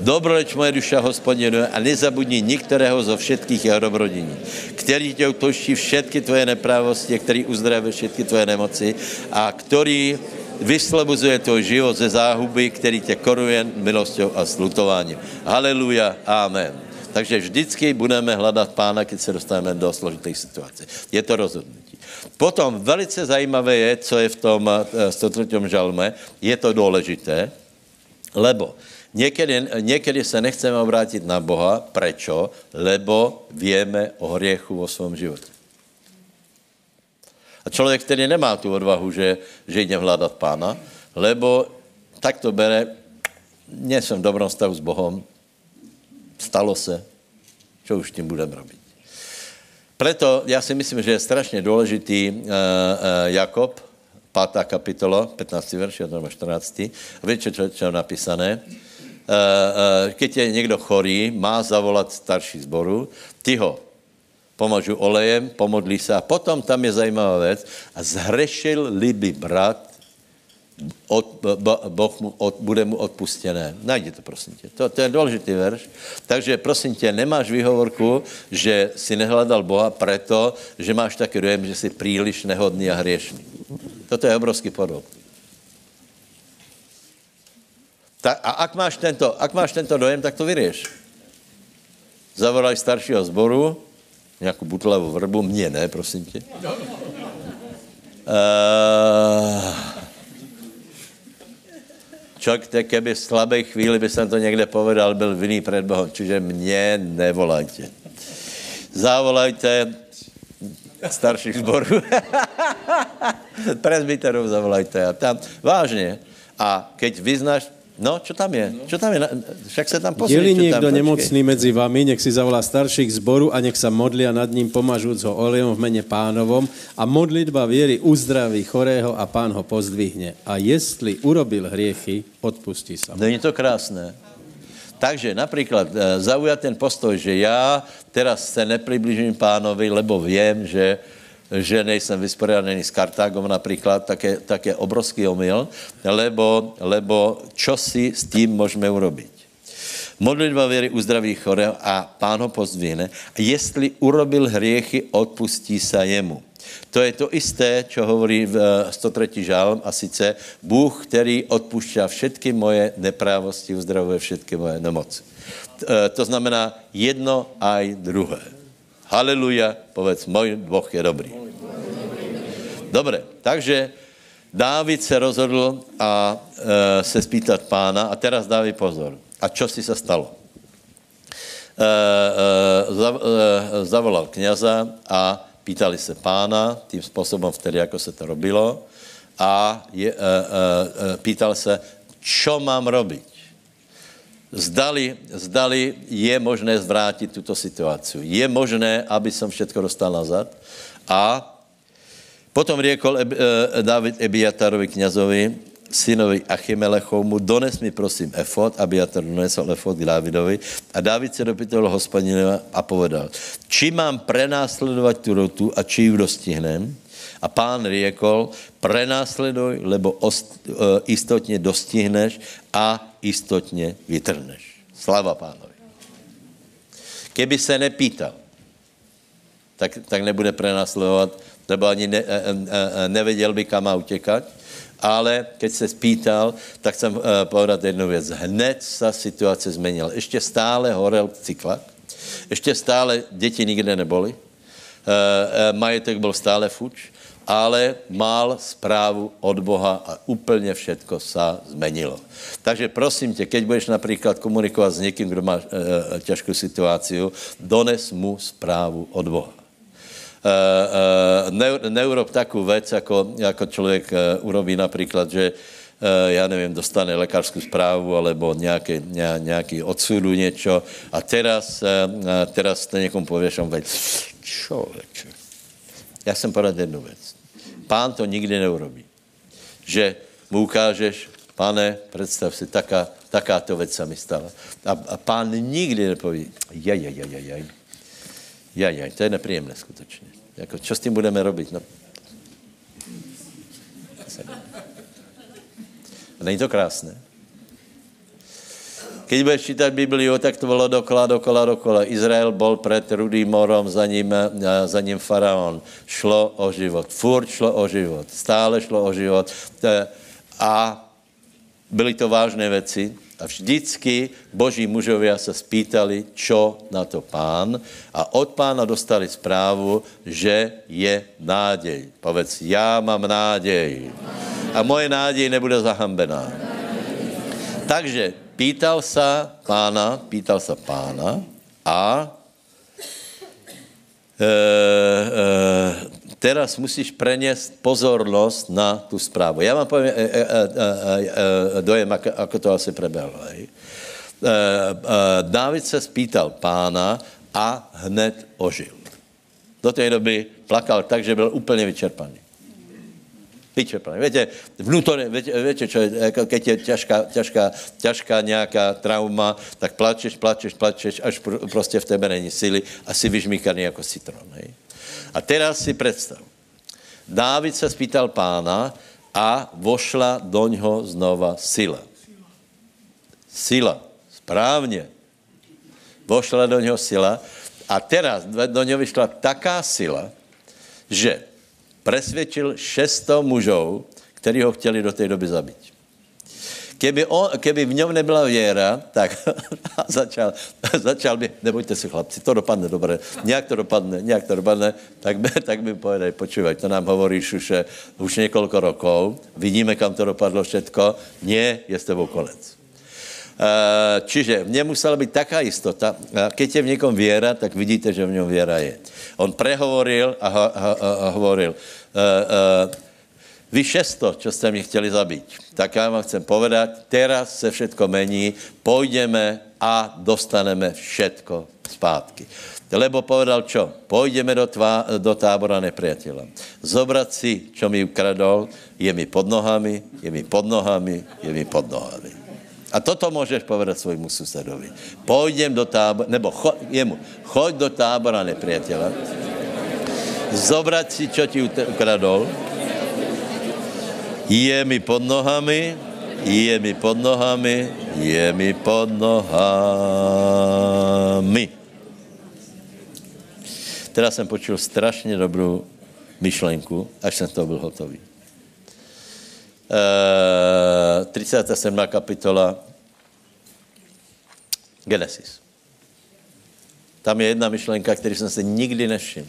Dobroreč moje duša hospodinu a nezabudni nikterého zo všetkých jeho dobrodění, který tě odpouští všetky tvoje neprávosti, který uzdravuje všetky tvoje nemoci a který vyslobozuje tvůj život ze záhuby, který tě koruje milostí a slutováním. Haleluja, amen. Takže vždycky budeme hledat pána, když se dostaneme do složitých situací. Je to rozhodnutí. Potom velice zajímavé je, co je v tom 103. Eh, žalme, je to důležité, lebo někdy, někdy se nechceme obrátit na Boha, prečo? Lebo víme o hriechu vo svém životě. A člověk, který nemá tu odvahu, že, že jde hledat pána, lebo tak to bere, nejsem v dobrom stavu s Bohem, stalo se, co už tím budeme robit. Proto já si myslím, že je strašně důležitý uh, uh, Jakob, 5. kapitola, 15. verš, 14. Víte, co, co je napísané? Uh, uh, keď je někdo chorý, má zavolat starší zboru, ty ho pomažu olejem, pomodlí se a potom tam je zajímavá věc a zhrešil liby brat od, boh mu od, bude mu odpustěné. Najdi to, prosím tě. To, to je důležitý verš. Takže, prosím tě, nemáš výhovorku, že si nehledal Boha preto, že máš taky dojem, že jsi příliš nehodný a hriešný. Toto je obrovský podob. Ta, a ak máš, tento, ak máš tento dojem, tak to vyrieš. Zavolaj staršího zboru, nějakou butlavou vrbu, mě ne, prosím tě. Uh, člověk, keby v slabé chvíli by jsem to někde povedal, byl vinný před Bohem, čiže mě nevolajte. Zavolajte starších zborů. Prezbiterov zavolajte a tam, vážně. A keď vyznáš, no, čo tam je? Čo tam je? Však se tam posledí. Je-li niekto nemocný medzi vami, nech si zavolá starších zboru a nech sa modlia nad ním, pomažúc ho olejom v mene pánovom a modlitba viery uzdraví chorého a pán ho pozdvihne. A jestli urobil hriechy, odpustí sa. Není to krásné? Takže například e, zaujat ten postoj, že já teraz se nepribližím pánovi, lebo vím, že, že nejsem vysporiadaný s Kartágom například, tak je, tak je obrovský omyl, lebo, lebo čo si s tím můžeme urobiť. Modlitba věry uzdraví chorého a pán ho pozdvihne. A jestli urobil hriechy, odpustí se jemu. To je to isté, čo hovorí v 103. žálm a sice Bůh, který odpušťá všetky moje neprávosti, uzdravuje všetky moje nemoci. To znamená jedno aj druhé. Haleluja, povedz, můj Boh je dobrý. Dobre, takže Dávid se rozhodl a e, se spýtat pána a teraz dávej pozor. A čo si se stalo? E, e, zav, e, zavolal kniaza a pýtali se pána tím způsobem vtedy, jako se to robilo a je, e, e, pýtal se, čo mám robiť? Zdali, zdali je možné zvrátit tuto situaci. Je možné, aby som všetko dostal nazad. A potom riekol e, David Ebiatarovi kniazovi, synovi Achimelechovmu, dones mi prosím efod, aby já to donesl efod k Dávidovi. A Dávid se dopytoval hospodina a povedal, či mám prenásledovat tu rotu a či ji dostihnem? A pán riekol, prenásleduj, lebo ost, uh, istotně dostihneš a istotně vytrhneš. Slava pánovi. Keby se nepýtal, tak, tak nebude prenásledovat, nebo ani ne, nevěděl by, kam má utěkat ale keď se spýtal, tak jsem uh, povedat jednu věc. Hned se situace změnila. Ještě stále horel cyklak, ještě stále děti nikde neboli, uh, uh, majetek byl stále fuč, ale mal zprávu od Boha a úplně všetko se zmenilo. Takže prosím tě, keď budeš například komunikovat s někým, kdo má uh, těžkou situaci, dones mu zprávu od Boha. Uh, uh, neurob takovou věc, jako, jako člověk uh, urobí například, že já nevím, dostane lékařskou zprávu alebo nějaký, nějaký odsudu něco a teraz, teraz to někomu pověš, on věc, člověče, já jsem poradil jednu věc. Pán to nikdy neurobí. Že mu ukážeš, pane, představ si, taká, taká to věc se mi stala. A, a pán nikdy nepoví, jaj, jaj, jaj, jaj, jaj, jaj, to je nepříjemné skutečně. Jako, čo s tím budeme robit? No. Není to krásné? Keď budeš čítat Bibliu, tak to bylo dokola, dokola, dokola. Izrael bol před Rudým morom, za ním, za ním faraon. Šlo o život. Furt šlo o život. Stále šlo o život. A byly to vážné věci. A vždycky boží mužovia se spýtali, čo na to pán. A od pána dostali zprávu, že je nádej. Povedz, já mám nádej. A moje nádej nebude zahambená. Takže pýtal se pána, pýtal se pána a e, e, teraz musíš preněst pozornost na tu zprávu. Já vám povím e, e, e, e, e, dojem, ako, ako to asi prebehlo. E, e, Dávid se spýtal pána a hned ožil. Do té doby plakal tak, že byl úplně vyčerpaný. Vyčerpaný. Víte, vnútorně, víte, víte čo je, jako keď je ťažká, ťažká, ťažká nějaká trauma, tak plačeš, plačeš, plačeš, až pr prostě v tebe není síly a si vyžmíkaný jako citron. Hej? A teraz si představ. Dávid se spýtal pána a vošla do něho znova sila. Sila. Správně. Vošla do něho sila a teraz do něho vyšla taká sila, že presvědčil 600 mužů, kteří ho chtěli do té doby zabít. Keby, on, keby v něm nebyla věra, tak začal, začal by, nebojte se chlapci, to dopadne dobře, nějak to dopadne, nějak to dopadne, tak by, tak by povedali, počúvaj, to nám hovoríš už, už několik rokov, vidíme, kam to dopadlo všetko, nie, je s tebou konec. Čiže v něm musela být taká jistota. Keď je v někom věra, tak vidíte, že v něm věra je. On prehovoril a, ho, a, a, hovoril, uh, uh, vy šesto, čo jste mě chtěli zabít, tak já vám chcem povedat, teraz se všetko mení, půjdeme a dostaneme všetko zpátky. Lebo povedal čo? Půjdeme do, tvá, do tábora nepriateľa. Zobrat si, čo mi ukradol, je mi pod nohami, je mi pod nohami, je mi pod nohami. A toto můžeš povedat svojmu susedovi. Půjdem do tábora, nebo cho, jemu, choď do tábora nepriateľa, zobrat si, čo ti ukradol, je mi pod nohami, je mi pod nohami, je mi pod nohami. Teda jsem počul strašně dobrou myšlenku, až jsem to byl hotový. E, 37. kapitola Genesis. Tam je jedna myšlenka, který jsem se nikdy nevšiml.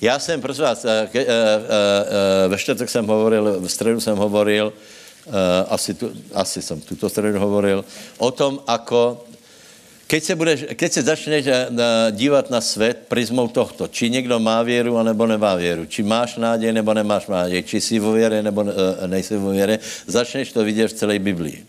Já jsem, prosím vás, eh, ke, e, e, ve čtvrtek jsem hovoril, v středu jsem hovoril, asi, tu, asi jsem tuto středu hovoril, o tom, ako Keď se, budeš, keď se začneš dívat na svět prismou tohto, či někdo má věru, anebo nemá věru, či máš nádej, nebo nemáš nádej, či jsi vo věre, nebo nejsi vo věre, začneš to vidět v celé Biblii.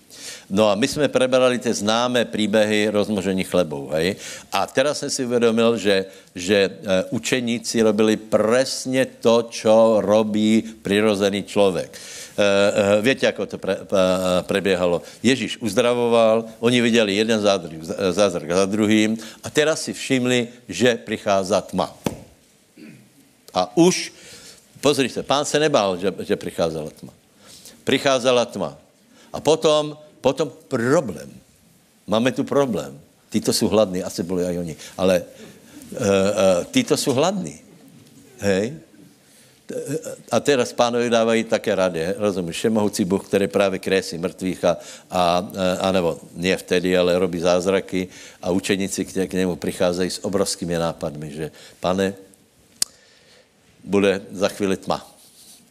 No a my jsme prebrali ty známé příběhy rozmožení chlebou. Hej? A teraz jsem si uvědomil, že, že eh, učeníci robili přesně to, co robí přirozený člověk. Eh, eh, víte, jak to pre, preběhalo. Ježíš uzdravoval, oni viděli jeden zázrak za druhým a teraz si všimli, že přichází tma. A už, pozri se, pán se nebál, že, že přicházela tma. Přicházela tma. A potom Potom problém. Máme tu problém. Títo jsou hladní, asi byli i oni, ale uh, uh, títo jsou hladní. Hej? A teraz pánovi dávají také rady, rozumíš, všemohoucí Bůh, který právě kresí mrtvých a, a, a nebo ne vtedy, ale robí zázraky a učeníci k, k němu přicházejí s obrovskými nápadmi, že pane, bude za chvíli tma.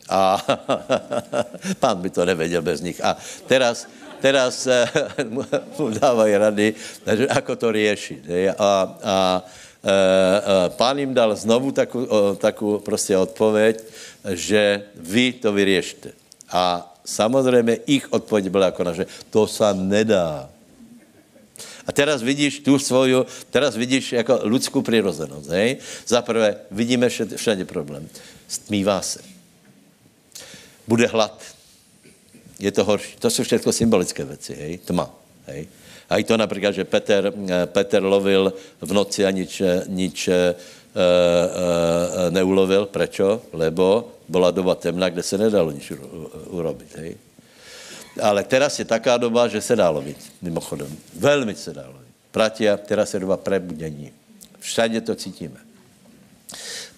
A pán by to nevěděl bez nich. A teraz, teraz eh, mu dávají rady, ako to řešit. A, a, pán jim dal znovu takovou, prostě odpověď, že vy to vyřešte. A samozřejmě ich odpověď byla jako že to se nedá. A teraz vidíš tu svoju, teraz vidíš jako lidskou přirozenost. Za prvé, vidíme všade problém. Stmívá se. Bude hlad je to horší. To jsou všechno symbolické věci, hej, tma, hej. A i to například, že Peter, eh, Peter lovil v noci a nič, nič e, e, neulovil. Prečo? Lebo byla doba temna, kde se nedalo nič urobit. Hej. Ale teraz je taká doba, že se dá lovit, mimochodem. Velmi se dá lovit. Pratia, teraz je doba prebudění. Všade to cítíme.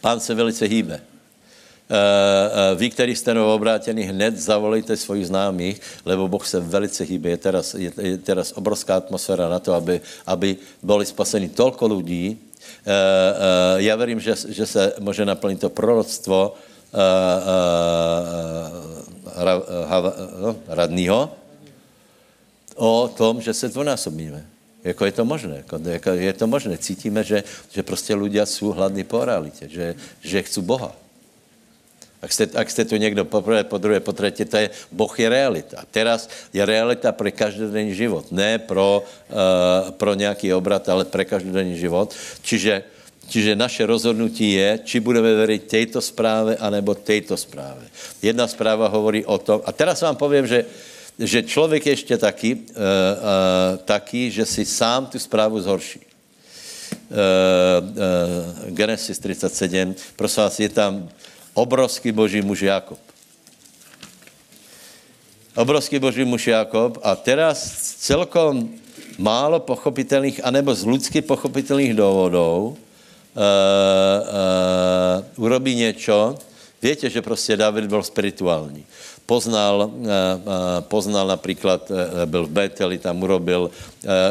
Pán se velice hýbe. Eh, eh, vy, kteří jste novoobrátěni, hned zavolejte svojich známých, lebo Boh se velice hýbe. Je teraz, je, je teraz obrovská atmosféra na to, aby, aby byli spaseni tolko lidí. Eh, já verím, že, že se může naplnit to proroctvo no, radního o tom, že se dvonásobíme. Jako je to možné, jako, jako je to možné. Cítíme, že, že prostě lidé jsou hladní po realitě, že, že chcou Boha. Ak jste, ak jste tu někdo po prvé, po druhé, po třetí, to je, Boh je realita. Teraz je realita pro každodenní život. Ne pro, uh, pro nějaký obrat, ale pro každodenní život. Čiže, čiže naše rozhodnutí je, či budeme věřit této zpráve, anebo této zpráve. Jedna zpráva hovorí o tom, a teraz vám povím, že, že člověk je ještě taky, uh, uh, taky, že si sám tu zprávu zhorší. Uh, uh, Genesis 37, prosím vás, je tam obrovský boží muž Jakob. Obrovský boží muž Jakob a teraz celkom málo pochopitelných, anebo z lidsky pochopitelných důvodů uh, uh, urobí něco. Víte, že prostě David byl spirituální. Poznal, uh, poznal například, byl v Beteli, tam urobil,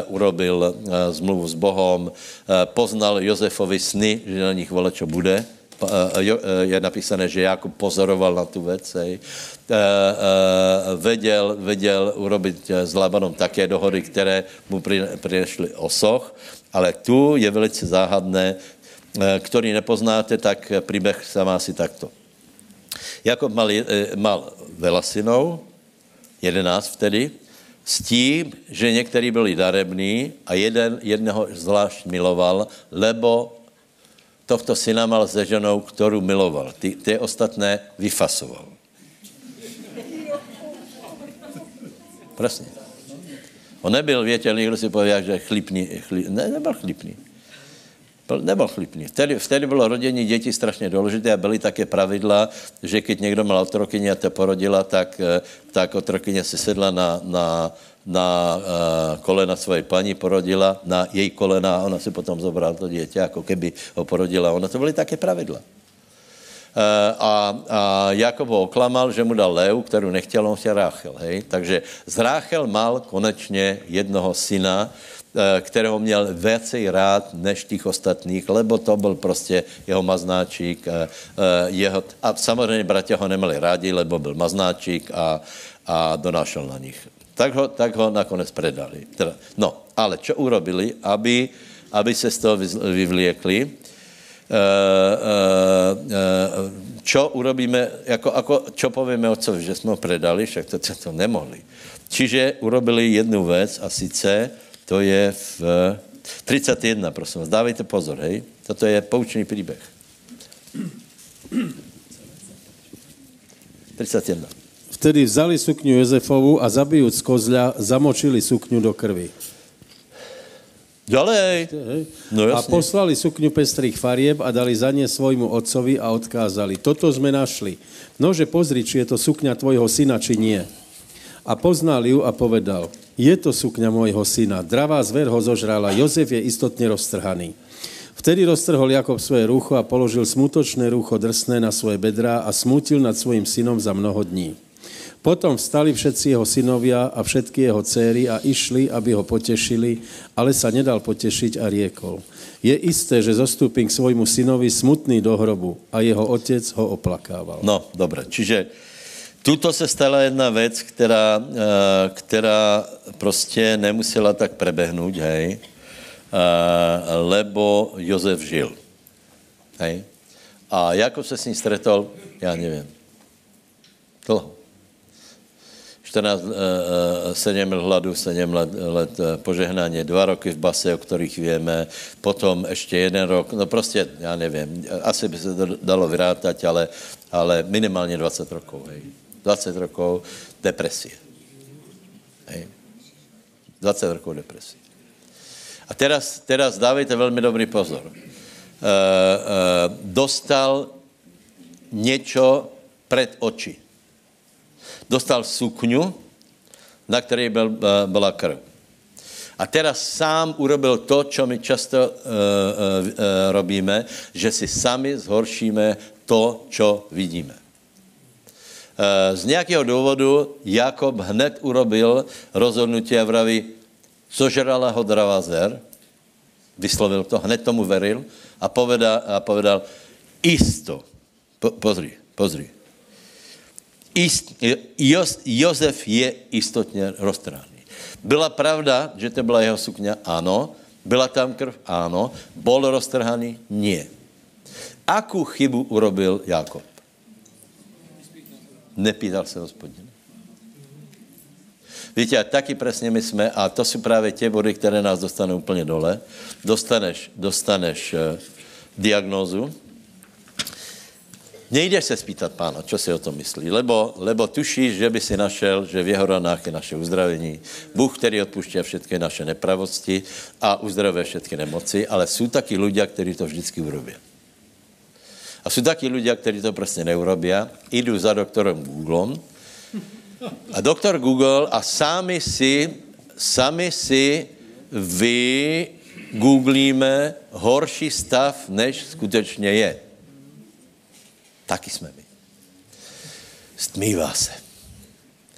urobil zmluvu s Bohem, uh, poznal Josefovi sny, že na nich vole, čo bude, je napísané, že Jakub pozoroval na tu věc, hej. Věděl, věděl urobit s Labanom také dohody, které mu přinesly osoch, ale tu je velice záhadné, který nepoznáte, tak příběh se má asi takto. Jakob mal, mal veľa synov, jedenáct vtedy, s tím, že některý byli darební a jeden, jednoho zvlášť miloval, lebo tohto syna mal se ženou, kterou miloval. Ty, ty ostatné vyfasoval. Presně. On nebyl, větě, někdo si pověděl, že chlipný, chlip, ne, nebyl chlipný. Byl, nebyl chlipný. Vtedy, vtedy bylo rodění dětí strašně důležité a byly také pravidla, že když někdo měl otrokyně a te porodila, tak, eh, tak otrokyně si sedla na, na, na uh, kolena své paní, porodila na její kolena a ona si potom zobrala to dítě, jako keby ho porodila. Ono to byly také pravidla. Uh, a, a Jakob ho oklamal, že mu dal Leu, kterou nechtěl, on chtěl Ráchel. Hej? Takže z Ráchel mal konečně jednoho syna, Eh, kterého měl věcej rád než těch ostatních, lebo to byl prostě jeho maznáčík. Eh, eh, jeho, a samozřejmě bratě ho neměli rádi, lebo byl maznáčík a, a donášel na nich. Tak ho, tak ho nakonec predali. No, ale čo urobili, aby, aby se z toho vyvliekli? čo urobíme, jako, ako, čo povíme otcovi, že jsme ho predali, však to, to, to nemohli. Čiže urobili jednu věc a sice to je v 31, prosím vás. Dávejte pozor, hej. Toto je poučný příběh. 31. Vtedy vzali sukňu Jozefovu a zabijúc kozľa, zamočili sukňu do krvi. Ďalej. No, a poslali sukňu pestrých farieb a dali za ne svojmu otcovi a odkázali. Toto sme našli. Nože pozri, či je to sukňa tvojho syna, či nie. A poznal ju a povedal, je to sukňa môjho syna. Dravá zver ho zožrala. Jozef je istotne roztrhaný. Vtedy roztrhol Jakob svoje rúcho a položil smutočné rúcho drsné na svoje bedrá a smutil nad svojim synom za mnoho dní. Potom vstali všetci jeho synovia a všetky jeho céry a išli, aby ho potešili, ale sa nedal potešiť a riekol. Je isté, že zostúpim k svojmu synovi smutný do hrobu a jeho otec ho oplakával. No, dobre. Čiže Tuto se stala jedna věc, která, eh, která prostě nemusela tak prebehnout, hej, eh, lebo Jozef žil. Hej. A jako se s ním stretol, já nevím, dlouho. 14, 7 let hladu, 7 let, let eh, požehnání, dva roky v base, o kterých víme, potom ještě jeden rok, no prostě, já nevím, asi by se to dalo vyrátať, ale, ale minimálně 20 rokov, hej. 20 rokov depresie. Hej. 20 rokov depresie. A teraz, teraz dávejte velmi dobrý pozor. E, e, dostal něco před oči. Dostal sukňu, na které byl, e, byla krv. A teraz sám urobil to, čo my často uh, uh, uh, robíme, že si sami zhoršíme to, čo vidíme. Eh, z nějakého důvodu Jakob hned urobil rozhodnutí a vraví, zožrala ho dravá zver, vyslovil to, hned tomu veril a povedal, a povedal isto, po, pozri, pozri, Ist, Jos, Jozef je istotně roztrhaný. Byla pravda, že to byla jeho sukňa? Ano. Byla tam krv? Ano. Bol roztrhaný? Nie. Akou chybu urobil Jakob? Nepýtal se hospodin. Víte, a taky přesně my jsme, a to jsou právě tě body, které nás dostanou úplně dole. Dostaneš, dostaneš uh, diagnózu, Nejdeš se spýtat pána, co si o tom myslí, lebo, lebo tušíš, že by si našel, že v jeho ranách je naše uzdravení. Bůh, který odpušťuje všechny naše nepravosti a uzdravuje všechny nemoci, ale jsou taky lidé, kteří to vždycky urobí. A jsou taky lidé, kteří to prostě neurobí. Jdu za doktorem Googlem a doktor Google a sami si, sami si vy googlíme horší stav, než skutečně je. Taky jsme my. Stmívá se.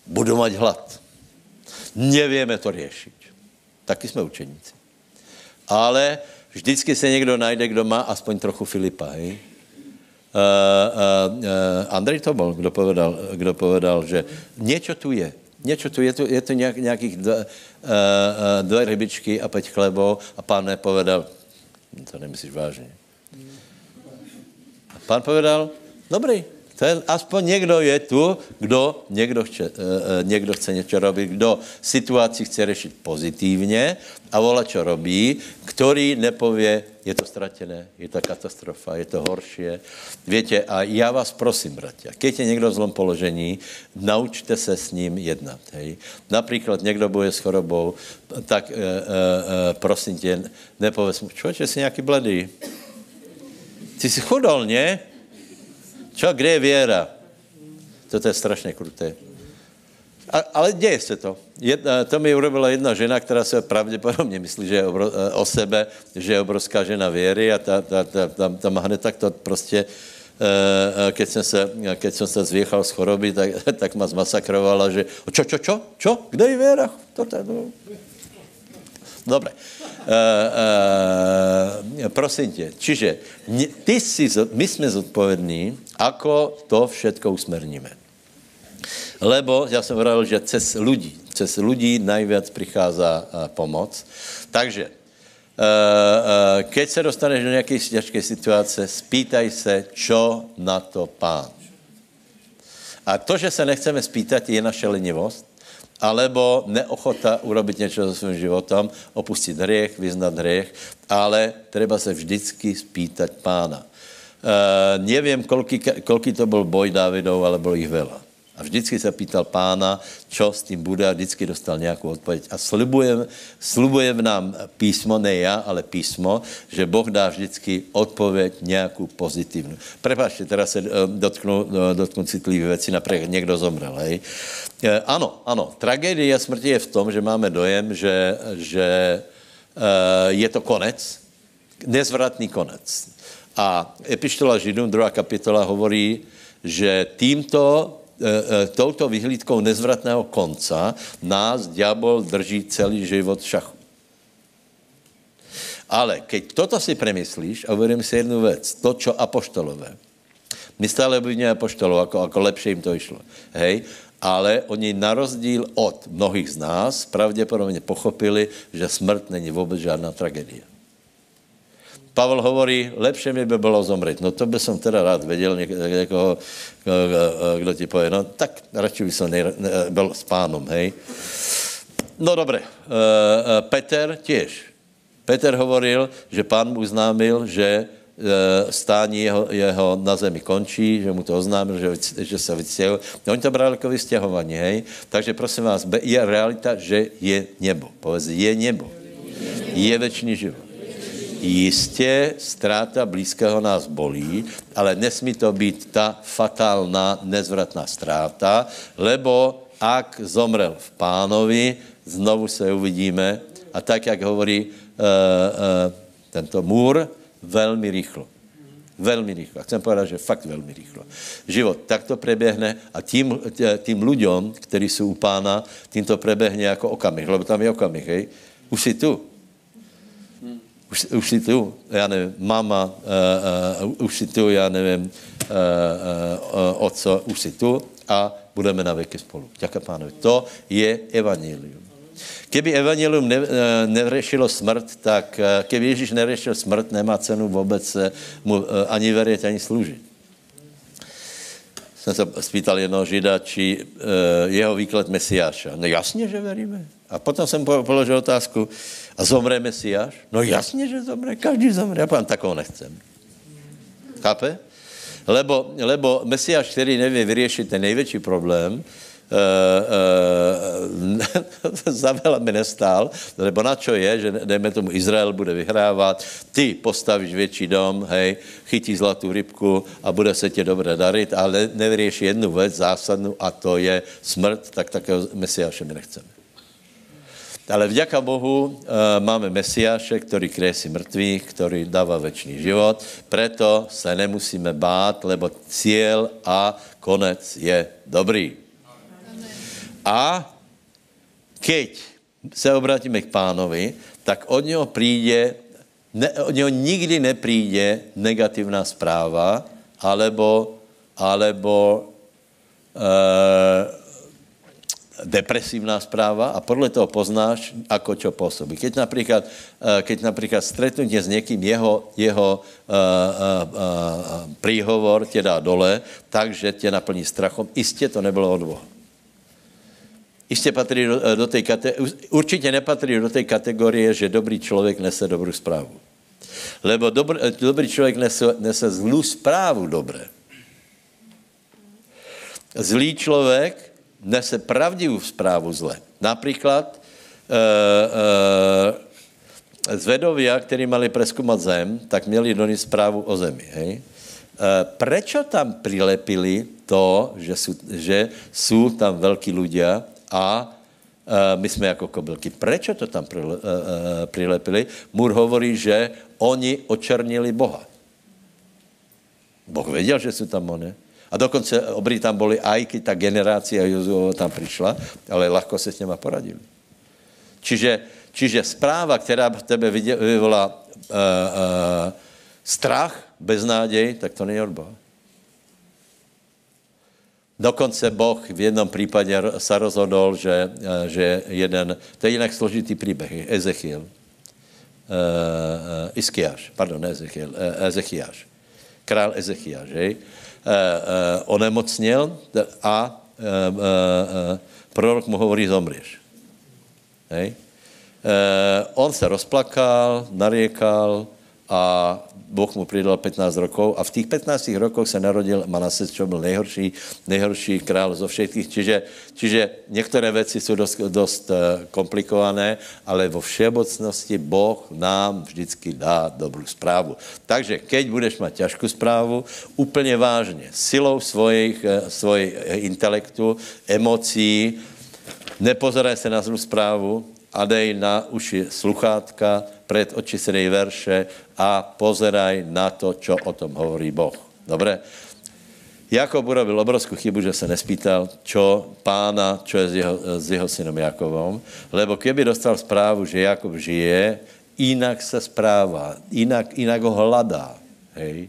Budu mať hlad. Nevíme to řešit. Taky jsme učeníci. Ale vždycky se někdo najde, kdo má aspoň trochu Filipa, hej? uh, Andrej to bol, kdo povedal, kdo povedal, že niečo tu je. Niečo tu je, tu, je tu nějak, nějakých dva, uh, dvě rybičky a pět chlebov a pán nepovedal, to nemyslíš vážně. A pán povedal, dobrý, ten, aspoň někdo je tu, kdo někdo chce, uh, někdo chce něco robit, kdo situaci chce řešit pozitivně a volá, čo robí, který nepově, je to ztratené, je to katastrofa, je to horší. Víte, a já vás prosím, bratia, keď je někdo v zlom položení, naučte se s ním jednat. Hej. Například někdo bude s chorobou, tak e, e, prosím tě, nepověz mu, člověče, jsi nějaký bledý. Ty jsi chudol, ne? Čo, kde je věra? Toto je strašně kruté. A, ale děje se to. Jedna, to mi urobila jedna žena, která se pravděpodobně myslí, že je obro, e, o sebe, že je obrovská žena věry a ta, ta, ta, ta, ta má hned tak to prostě, e, e, keď jsem se, keď jsem se zvěchal z choroby, tak, tak ma zmasakrovala, že čo, čo, čo, čo, kde je věra? To, to, uh, prosím tě, čiže ty si, my jsme zodpovědní, ako to všetko usmerníme. Lebo, já jsem hovoril, že cez lidí, cez lidí najviac přichází pomoc. Takže, uh, uh, keď se dostaneš do nějaké těžké situace, spýtaj se, čo na to pán. A to, že se nechceme spýtat, je naše lenivost, alebo neochota urobiť něco so svým životom, opustit hriech, vyznat hriech, ale treba se vždycky spýtať pána. Uh, nevím, koľký to byl boj Dávidov, ale bylo jich veľa. A vždycky se pýtal pána, čo s tím bude a vždycky dostal nějakou odpověď. A slibuje, slibuje v nám písmo, ne já, ale písmo, že Boh dá vždycky odpověď nějakou pozitivní. Prepačte, teda se eh, dotknu, eh, dotknu citlivý věci, například někdo zomrel. Hej. Eh, ano, ano, tragédie smrti je v tom, že máme dojem, že, že je to konec, nezvratný konec. A epištola Židům, druhá kapitola, hovorí, že tímto touto vyhlídkou nezvratného konca nás diabol drží celý život v šachu. Ale keď toto si premyslíš a uvedím si jednu věc, to, čo apoštolové, my stále obviníme apoštolov, ako, ako lepšie jim to išlo. Hej? Ale oni na rozdíl od mnohých z nás pravděpodobně pochopili, že smrt není vůbec žádná tragédie. Pavel hovorí, lepšie mi by bylo zomřít. No to by som teda rád věděl někoho, kdo ti pově, no tak radši by som byl s pánom, hej. No dobré, Peter těž. Peter hovoril, že pán mu známil, že stání jeho, jeho na zemi končí, že mu to oznámil, že, že se vystěhuje. No, oni to brali jako vystěhování, hej. Takže prosím vás, je realita, že je nebo. Povedz, je nebo. Je večný život. Jistě ztráta blízkého nás bolí, ale nesmí to být ta fatálna, nezvratná ztráta, lebo ak zomrel v pánovi, znovu se uvidíme a tak, jak hovorí uh, uh, tento můr, velmi rychlo. Velmi rychlo. Chcem povedat, že fakt velmi rychlo. Život takto preběhne a tím, tím lidem, kteří jsou u pána, tím to preběhne jako okamih, lebo tam je okamih, hej? Už jsi tu už, tu, já nevím, mama, uh, uh, už si tu, já nevím, uh, uh, otco, už si tu a budeme na věky spolu. Děká pánovi. To je evangelium. Keby evangelium ne, neřešilo smrt, tak keby Ježíš neřešil smrt, nemá cenu vůbec mu ani věřit, ani sloužit. Jsem se spýtal jednoho žida, či jeho výklad Mesiáša. No jasně, že veríme. A potom jsem položil otázku, a zomře Mesiáš? No jasně, že zomře, každý zomře. Já povím, takovou nechcem. Chápe? Lebo, lebo Mesiáš, který neví vyřešit ten největší problém, uh, uh, za mi nestál, lebo na čo je, že dejme tomu Izrael bude vyhrávat, ty postavíš větší dom, hej, chytí zlatou rybku a bude se tě dobře darit, ale nevyřeší jednu věc zásadnou a to je smrt, tak takého Mesiáše my nechceme. Ale vďaka Bohu e, máme Mesiáše, který kresí mrtvých, který dává večný život, preto se nemusíme bát, lebo cíl a konec je dobrý. A keď se obratíme k pánovi, tak od něho přijde, ne, od něho nikdy nepríde negativná zpráva, alebo, alebo e, depresívna správa a podle toho poznáš, ako čo pôsobí. Keď napríklad, eh, keď napríklad stretnutie s niekým, jeho, jeho uh, uh, uh, príhovor tě dá dole, takže tě naplní strachom, istě to nebylo od Boha. Istě patří do, do tej kate- určitě nepatří do té kategorie, že dobrý člověk nese dobrou zprávu. Lebo dobr, dobrý člověk nese, nese zlou zprávu dobré. Zlý člověk nese pravdivou zprávu zle. Například e, e, zvedovia, kteří mali preskúmat zem, tak měli do zprávu o zemi. Hej? E, prečo tam prilepili to, že jsou, že jsou tam velký ľudia a my jsme jako kobylky. Prečo to tam prile, prilepili? Můr hovorí, že oni očernili Boha. Boh věděl, že jsou tam oni. A dokonce obry tam boli aj, keď ta generácia Jozuova tam přišla, ale ľahko se s něma poradili. Čiže, čiže správa, která v tebe vyvolá uh, uh, strach, beznádej, tak to není od Boha. Dokonce Boh v jednom případě sa rozhodol, že, že jeden, to je jinak složitý příběh, Ezechiel, uh, Iskiáš, pardon, Ezechiel, uh, Ezechiáš, král Ezechiáš, hej? Eh, eh, onemocněl a eh, prorok mu hovorí, zomřeš. Hej? On se rozplakal, nariekal a Boh mu pridal 15 rokov a v těch 15 rokoch se narodil Manases, čo byl nejhorší, nejhorší král zo všetkých. Čiže, čiže některé věci jsou dost, dost eh, komplikované, ale vo všeobecnosti Boh nám vždycky dá dobrou zprávu. Takže keď budeš mít ťažkou zprávu, úplně vážně, silou svojich, eh, svojich intelektu, emocí, nepozeraj se na zlou zprávu a dej na uši sluchátka, pred oči si dej verše a pozeraj na to, čo o tom hovorí Boh. Dobre? Jakob urobil obrovskú chybu, že se nespýtal, čo pána, čo je s jeho, s jeho synom Jakovom, lebo keby dostal správu, že Jakob žije, inak se správa, inak, inak ho hledá. Hej?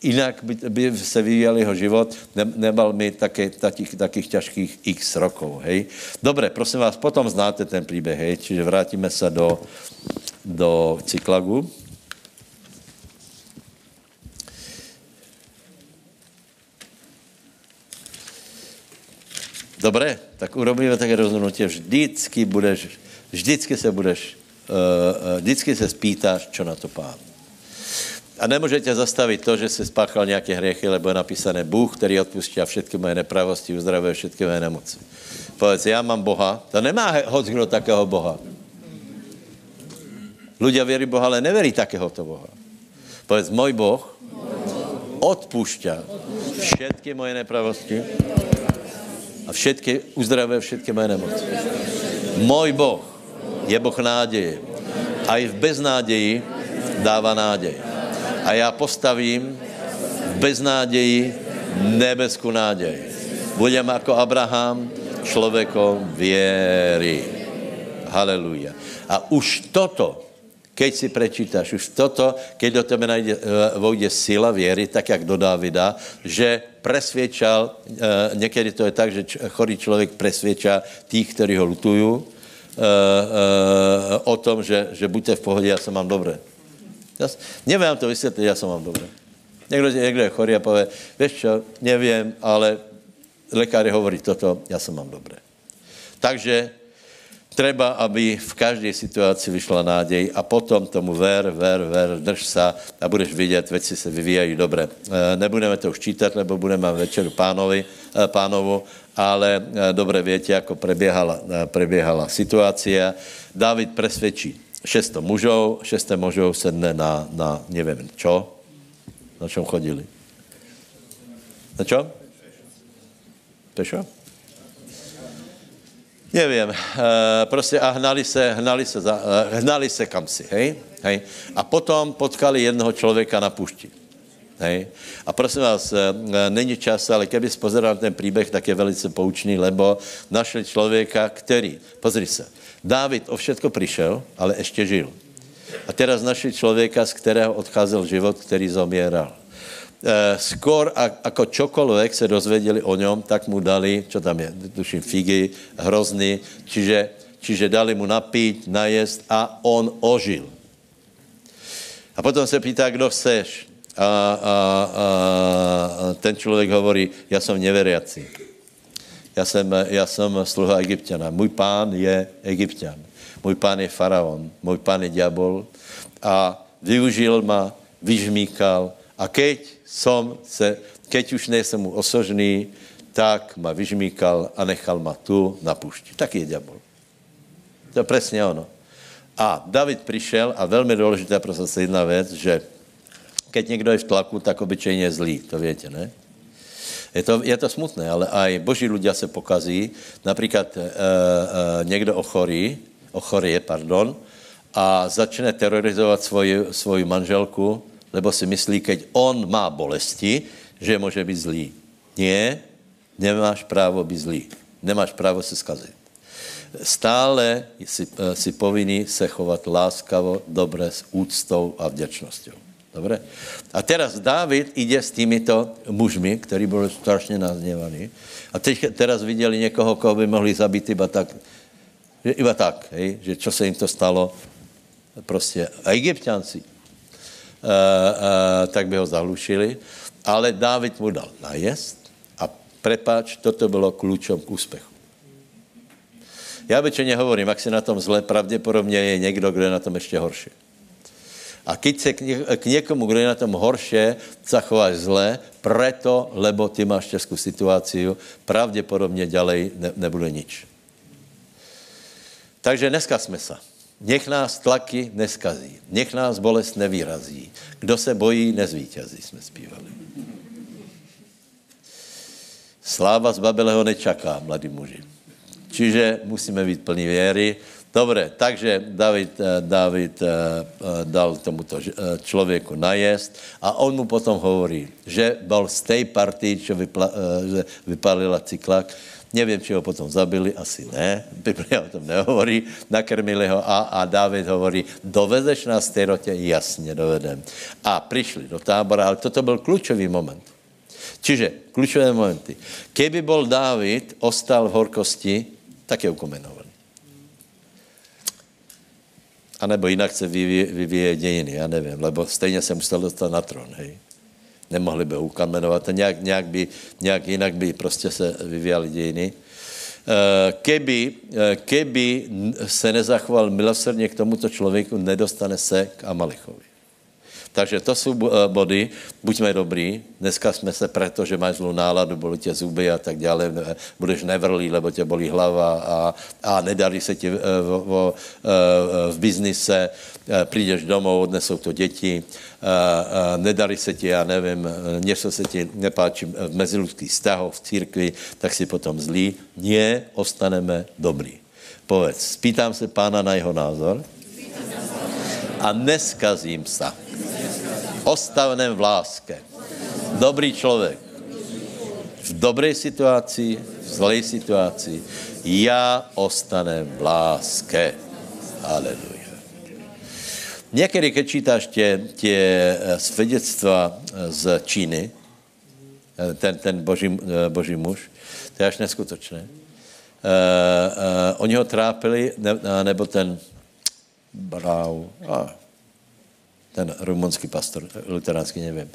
Inak by, by se vyvíjel jeho život, ne, nebal mi také, takých, takých ťažkých x rokov, hej. Dobre, prosím vás, potom znáte ten příběh, hej, čiže vrátíme se do, do Cyklagu. Dobré, tak urobíme také rozhodnutí. Vždycky budeš, vždycky se budeš, uh, vždycky se spýtáš, čo na to pán. A nemůžete zastavit to, že se spáchal nějaké hriechy, lebo je napísané Bůh, který odpustí všetky moje nepravosti, uzdravuje všetky moje nemoci. Povedz, já mám Boha. To nemá hoď kdo takého Boha. Ľudia věří Boha, ale neverí takéhoto Boha. Povedz, můj Boh odpušťa všetky moje nepravosti a všetky, uzdravuje všetky moje nemoci. Můj Boh je Boh náděje. A i v beznáději dává nádej. A já postavím v beznáději nebeskou nádej. Budem jako Abraham člověkom věry. Haleluja. A už toto keď si prečítáš už toto, keď do tebe najde, eh, vojde sila věry, tak jak do Dávida, že presvědčal, eh, někdy to je tak, že chorý člověk presvědčá tých, kteří ho lutují, eh, o tom, že, že buďte v pohodě, já jsem mám dobré. Já, nevím to vysvětlit, já jsem mám dobré. Někdo, někdo je chorý a pově, víš čo, nevím, ale lékaři hovorí toto, já jsem mám dobré. Takže Treba, aby v každé situaci vyšla nádej a potom tomu ver, ver, ver, drž sa a budeš vidět, věci se vyvíjají dobře. E, nebudeme to už čítat, lebo budeme večeru pánovi, e, pánovu, ale e, dobře větě, jako preběhala, preběhala situace. David presvědčí šesto mužov, šesté mužov sedne na, na nevím čo, na čem chodili. Na čom? Pešo? Nevím, eh, prostě a hnali se, hnali se, za, eh, hnali se kam si, hej? hej? A potom potkali jednoho člověka na pušti. Hej? A prosím vás, eh, není čas, ale kdyby pozeral ten příběh, tak je velice poučný, lebo našli člověka, který, pozri se, Dávid o všetko přišel, ale ještě žil. A teraz našli člověka, z kterého odcházel život, který zomíral. skôr ako čokoľvek se dozvedeli o ňom, tak mu dali, čo tam je, tuším, figy, hrozný, čiže, čiže dali mu napít, najest a on ožil. A potom se pýtá, kdo chceš. A, a, a, a ten člověk hovorí, já jsem neveriaci. Já jsem, já jsem sluha egyptiana. Můj pán je egyptian. Můj pán je faraon. Můj pán je diabol. A využil ma, vyžmíkal. A keď som se, keď už nejsem mu osožný, tak ma vyžmíkal a nechal ma tu na púšti. Taký je diabol. To je presne ono. A David přišel a velmi důležité pro jedna věc, že keď někdo je v tlaku, tak obyčejně je zlý, to víte, ne? Je to, je to smutné, ale aj boží ľudia se pokazí. Například e, e, někdo ochorí, ochorie, pardon, a začne terorizovat svoji, svoji manželku, lebo si myslí, keď on má bolesti, že může být zlý. Nie, nemáš právo být zlý. Nemáš právo se skazit stále si, eh, si povinný se chovat láskavo, dobre, s úctou a vděčnosťou. Dobre? A teraz Dávid ide s týmito mužmi, ktorí byli strašně nazněvaní. A teď, teraz viděli někoho, koho by mohli zabít iba tak, že iba tak, hej? že čo se jim to stalo, prostě a egyptianci, uh, uh, tak by ho zahlušili, ale Dávid mu dal najest a prepáč, toto bylo klíčom k úspěchu. Já obyčejně hovorím, jak si na tom zle, pravděpodobně je někdo, kdo je na tom ještě horší. A keď se k, ně, k někomu, kdo je na tom horší, zachováš zle, preto, lebo ty máš českou situaci, pravděpodobně ďalej ne, nebude nič. Takže dneska jsme se. Nech nás tlaky neskazí. Nech nás bolest nevýrazí. Kdo se bojí, nezvítězí, jsme zpívali. Sláva z Babeleho nečaká, mladí muži. Čiže musíme být plní věry. Dobre, takže David, eh, David eh, eh, dal tomuto člověku najest a on mu potom hovorí, že byl z té partii, čo vypla, že vypálila cyklak, Nevím, či ho potom zabili, asi ne. Biblia o tom nehovorí. Nakrmili ho a, a David hovorí, dovedeš nás té rotě? Jasně, dovedem. A přišli do tábora, ale toto byl klíčový moment. Čiže, klíčové momenty. Keby bol David ostal v horkosti, tak je ukomenovaný. A nebo jinak se vyvíje, dějiny, já nevím, lebo stejně se musel dostat na trón, hej. Nemohli by ho ukamenovat a nějak, nějak, by, nějak jinak by prostě se vyvíjaly dějiny. Eh, keby, eh, keby se nezachoval milosrdně k tomuto člověku, nedostane se k Amalechovi. Takže to jsou eh, body, buďme dobrý, dneska jsme se proto, že máš zlou náladu, bolí tě zuby a tak dále, budeš nevrlý, lebo tě bolí hlava a, a nedarí se ti v, v, v, v biznise, přijdeš domů, odnesou to děti, nedarí se ti, já nevím, něco se ti nepáčí v meziludských vztahoch, v církvi, tak si potom zlý. Nie, ostaneme dobrý. Povedz, spýtám se pána na jeho názor a neskazím se ostavenem v láske. Dobrý člověk. V dobré situaci, v zlé situaci. Já ostanem v láske. Aleluja. Někdy, když čítáš tě, tě eh, svědectva eh, z Číny, eh, ten, ten boží, boží muž, to je až neskutočné. Uh, uh, oni ho trápili, ne, nebo ten Brau, ah, ten rumunský pastor, luteránský, nevím.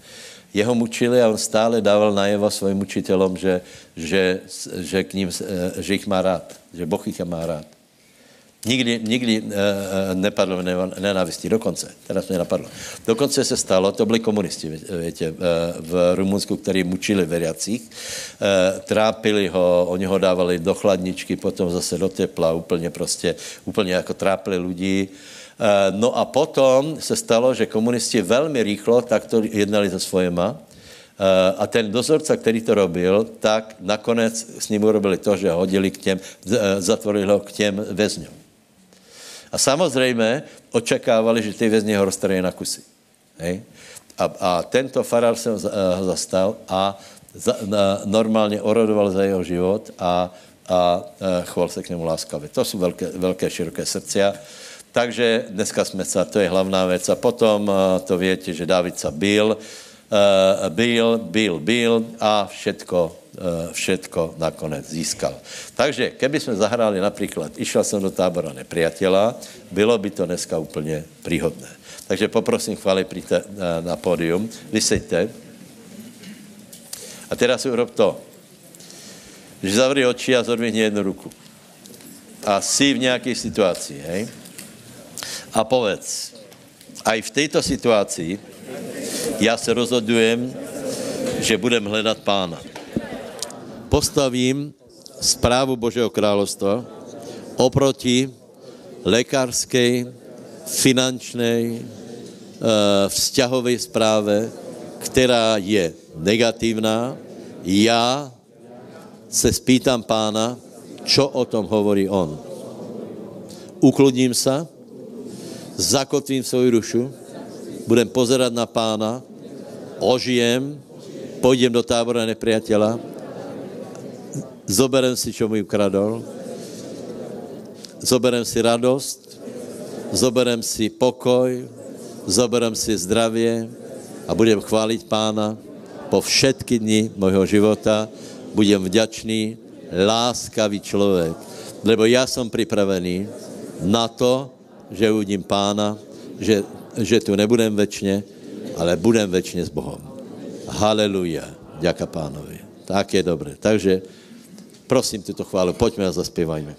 Jeho mučili a on stále dával najevo svým učitelům, že, že, že, k ním, eh, že jich má rád, že Boh jich má rád. Nikdy, nikdy uh, nepadlo nenávistí, dokonce, teraz mě napadlo. Dokonce se stalo, to byli komunisti, větě, uh, v Rumunsku, kteří mučili veriacích, uh, trápili ho, oni ho dávali do chladničky, potom zase do tepla, úplně prostě, úplně jako trápili lidi, Eh, no a potom se stalo, že komunisti velmi rýchlo takto jednali se svojema eh, a ten dozorca, který to robil, tak nakonec s ním urobili to, že hodili k těm, eh, zatvorili ho k těm vězňům. A samozřejmě očekávali, že ty vězni ho roztrají na kusy. Hej? A, a tento farár se ho zastal a za, na, normálně orodoval za jeho život a, a, a choval se k němu láskavě. To jsou velké, velké široké srdcia. Takže dneska jsme se, to je hlavná věc. A potom eh, to větě, že David se byl, byl, byl, byl a všetko, eh, všetko nakonec získal. Takže, keby jsme zahráli například, išel jsem do tábora nepriateľa, bylo by to dneska úplně príhodné. Takže poprosím chváli, príďte na, na pódium, vyseďte. A teraz si urob to, že zavri oči a zodvihni jednu ruku. A jsi v nějaké situaci, hej? A povedz, aj v této situaci já se rozhodujem, že budem hledat pána. Postavím zprávu Božího královstva oproti lékařské, finančné, vzťahové správe, která je negativná. Já se spýtam pána, čo o tom hovorí on. Ukludním se, zakotvím svoji dušu, budem pozerať na pána, ožijem, pôjdem do tábora nepriateľa, zoberem si, čo mi ukradol, zoberem si radost, zoberem si pokoj, zoberem si zdravie a budem chváliť pána po všetky dny mojho života. Budem vďačný, láskavý člověk, lebo já jsem připravený na to, že uvidím pána, že že tu nebudem večně, ale budem večně s Bohem. Haleluja. Ďaká pánovi. Tak je dobré. Takže prosím tuto chválu, pojďme a zaspěvajme.